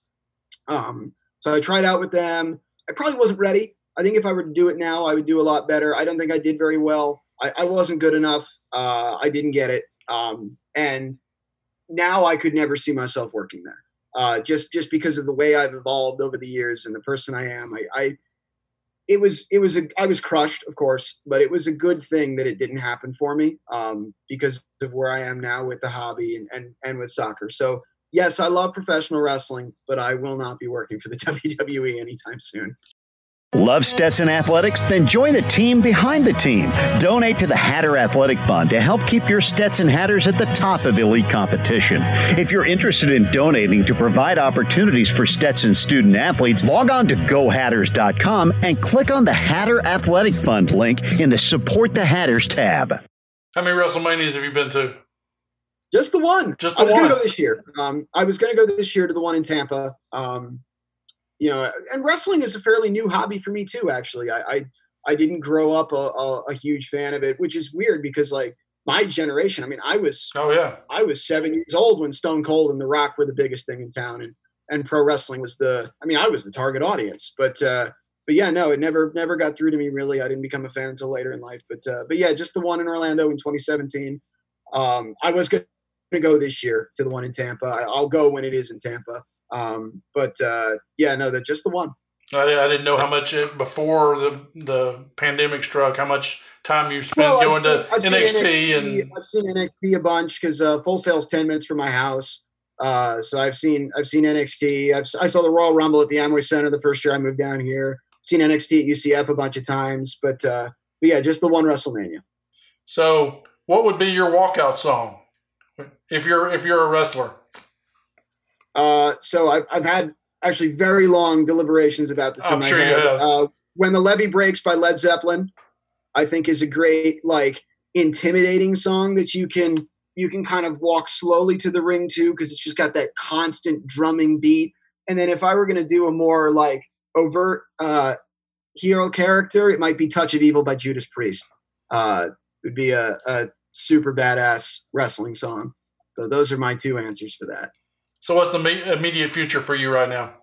Um, so I tried out with them. I probably wasn't ready. I think if I were to do it now, I would do a lot better. I don't think I did very well. I, I wasn't good enough. Uh, I didn't get it. Um, and now I could never see myself working there. Uh, just just because of the way I've evolved over the years and the person I am. I, I it was it was a I was crushed, of course, but it was a good thing that it didn't happen for me um, because of where I am now with the hobby and, and and with soccer. So yes, I love professional wrestling, but I will not be working for the WWE anytime soon. Love Stetson Athletics? Then join the team behind the team. Donate to the Hatter Athletic Fund to help keep your Stetson Hatters at the top of elite competition. If you're interested in donating to provide opportunities for Stetson student athletes, log on to gohatters.com and click on the Hatter Athletic Fund link in the Support the Hatters tab. How many WrestleManias have you been to? Just the one. Just the I was one. going to go this year. Um, I was going to go this year to the one in Tampa. Um, you know, and wrestling is a fairly new hobby for me too. Actually, I I, I didn't grow up a, a, a, huge fan of it, which is weird because like my generation. I mean, I was oh yeah, I was seven years old when Stone Cold and The Rock were the biggest thing in town, and and pro wrestling was the. I mean, I was the target audience, but. uh but yeah, no, it never never got through to me really. I didn't become a fan until later in life. But uh, but yeah, just the one in Orlando in 2017. Um, I was going to go this year to the one in Tampa. I, I'll go when it is in Tampa. Um, but uh, yeah, no, that just the one. I, I didn't know how much it, before the the pandemic struck. How much time you spent well, going seen, to I've NXT, NXT, and I've seen NXT a bunch because uh, Full Sail's ten minutes from my house. Uh, so I've seen I've seen NXT. I've, I saw the Royal Rumble at the Amway Center the first year I moved down here. Seen NXT at UCF a bunch of times, but, uh, but yeah, just the one WrestleMania. So, what would be your walkout song if you're if you're a wrestler? Uh, so I've, I've had actually very long deliberations about this. I'm in my sure head. you have. Uh, when the levee breaks by Led Zeppelin, I think is a great like intimidating song that you can you can kind of walk slowly to the ring to because it's just got that constant drumming beat. And then if I were going to do a more like overt uh, hero character, it might be Touch of Evil by Judas Priest. Uh, it would be a, a super badass wrestling song. So those are my two answers for that. So, what's the immediate future for you right now?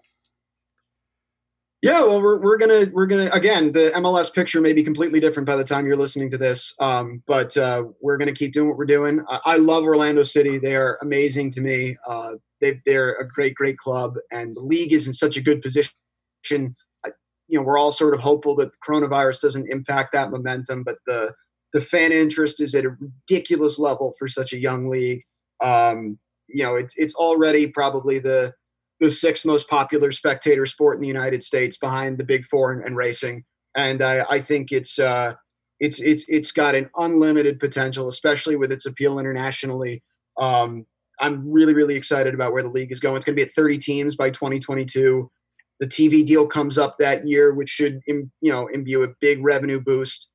Yeah, well, we're, we're gonna we're gonna again the MLS picture may be completely different by the time you're listening to this, um, but uh, we're gonna keep doing what we're doing. I, I love Orlando City; they are amazing to me. Uh, they they're a great great club, and the league is in such a good position. You know, we're all sort of hopeful that the coronavirus doesn't impact that momentum, but the the fan interest is at a ridiculous level for such a young league. Um, you know, it's it's already probably the the sixth most popular spectator sport in the United States, behind the Big Four and, and racing. And I, I think it's uh, it's it's it's got an unlimited potential, especially with its appeal internationally. Um, I'm really really excited about where the league is going. It's going to be at 30 teams by 2022. The TV deal comes up that year, which should you know imbue a big revenue boost.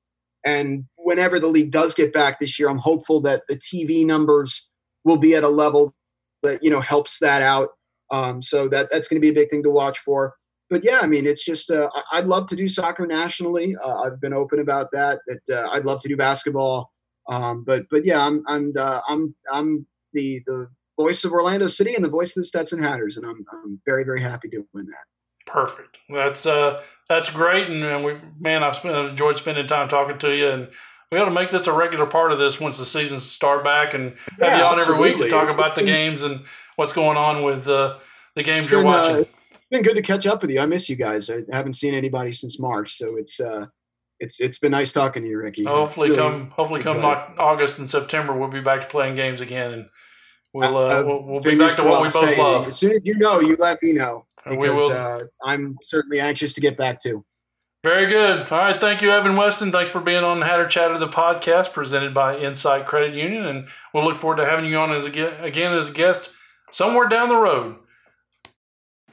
And whenever the league does get back this year, I'm hopeful that the TV numbers will be at a level that you know helps that out. Um, so that that's going to be a big thing to watch for. But yeah, I mean, it's just uh, I'd love to do soccer nationally. Uh, I've been open about that. That uh, I'd love to do basketball. Um, but but yeah, I'm I'm uh, I'm I'm the the voice of Orlando City and the voice of the Stetson Hatters, and I'm I'm very very happy doing that. Perfect. That's uh that's great, and, we man, I've spent, enjoyed spending time talking to you and we got to make this a regular part of this once the seasons start back and have yeah, you on every week to talk it's about the games and what's going on with uh, the games been, you're watching. Uh, it's been good to catch up with you. I miss you guys. I haven't seen anybody since March, so it's uh, it's it's been nice talking to you, Ricky. Hopefully, really, come hopefully come August and September, we'll be back to playing games again, and we'll uh, we'll, we'll be back to what we both love. As soon as you know, you let me know because we will. Uh, I'm certainly anxious to get back to. Very good. All right. Thank you, Evan Weston. Thanks for being on Hatter Chatter, the podcast presented by Insight Credit Union. And we'll look forward to having you on as a, again as a guest somewhere down the road.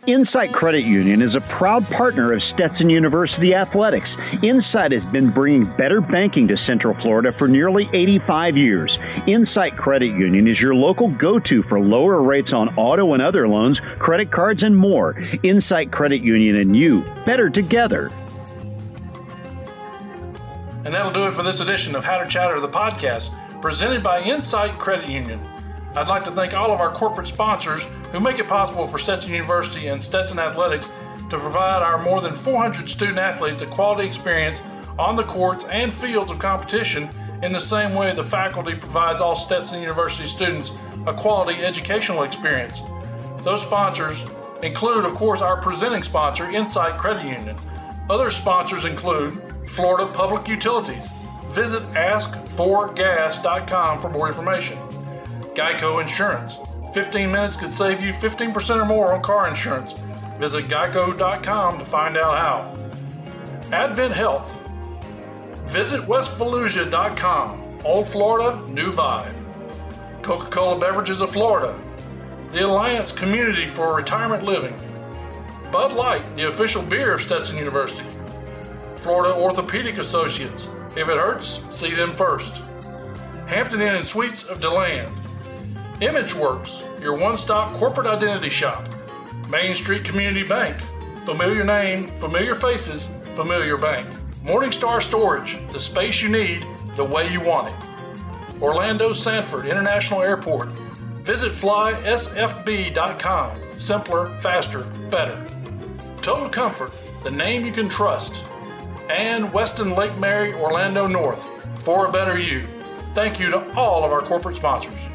Insight Credit Union is a proud partner of Stetson University Athletics. Insight has been bringing better banking to Central Florida for nearly 85 years. Insight Credit Union is your local go to for lower rates on auto and other loans, credit cards, and more. Insight Credit Union and you, better together. And that'll do it for this edition of Hatter Chatter, the podcast, presented by Insight Credit Union. I'd like to thank all of our corporate sponsors who make it possible for Stetson University and Stetson Athletics to provide our more than 400 student athletes a quality experience on the courts and fields of competition in the same way the faculty provides all Stetson University students a quality educational experience. Those sponsors include, of course, our presenting sponsor, Insight Credit Union. Other sponsors include Florida Public Utilities. Visit ask4gas.com for more information. Geico Insurance. 15 minutes could save you 15% or more on car insurance. Visit geico.com to find out how. Advent Health. Visit westvolusia.com. Old Florida, new vibe. Coca Cola Beverages of Florida. The Alliance Community for Retirement Living. Bud Light, the official beer of Stetson University. Florida Orthopedic Associates. If it hurts, see them first. Hampton Inn and Suites of DeLand. ImageWorks, your one stop corporate identity shop. Main Street Community Bank. Familiar name, familiar faces, familiar bank. Morningstar Storage, the space you need, the way you want it. Orlando Sanford International Airport. Visit flysfb.com. Simpler, faster, better. Total Comfort, the name you can trust. And Weston Lake Mary Orlando North, for a better you. Thank you to all of our corporate sponsors.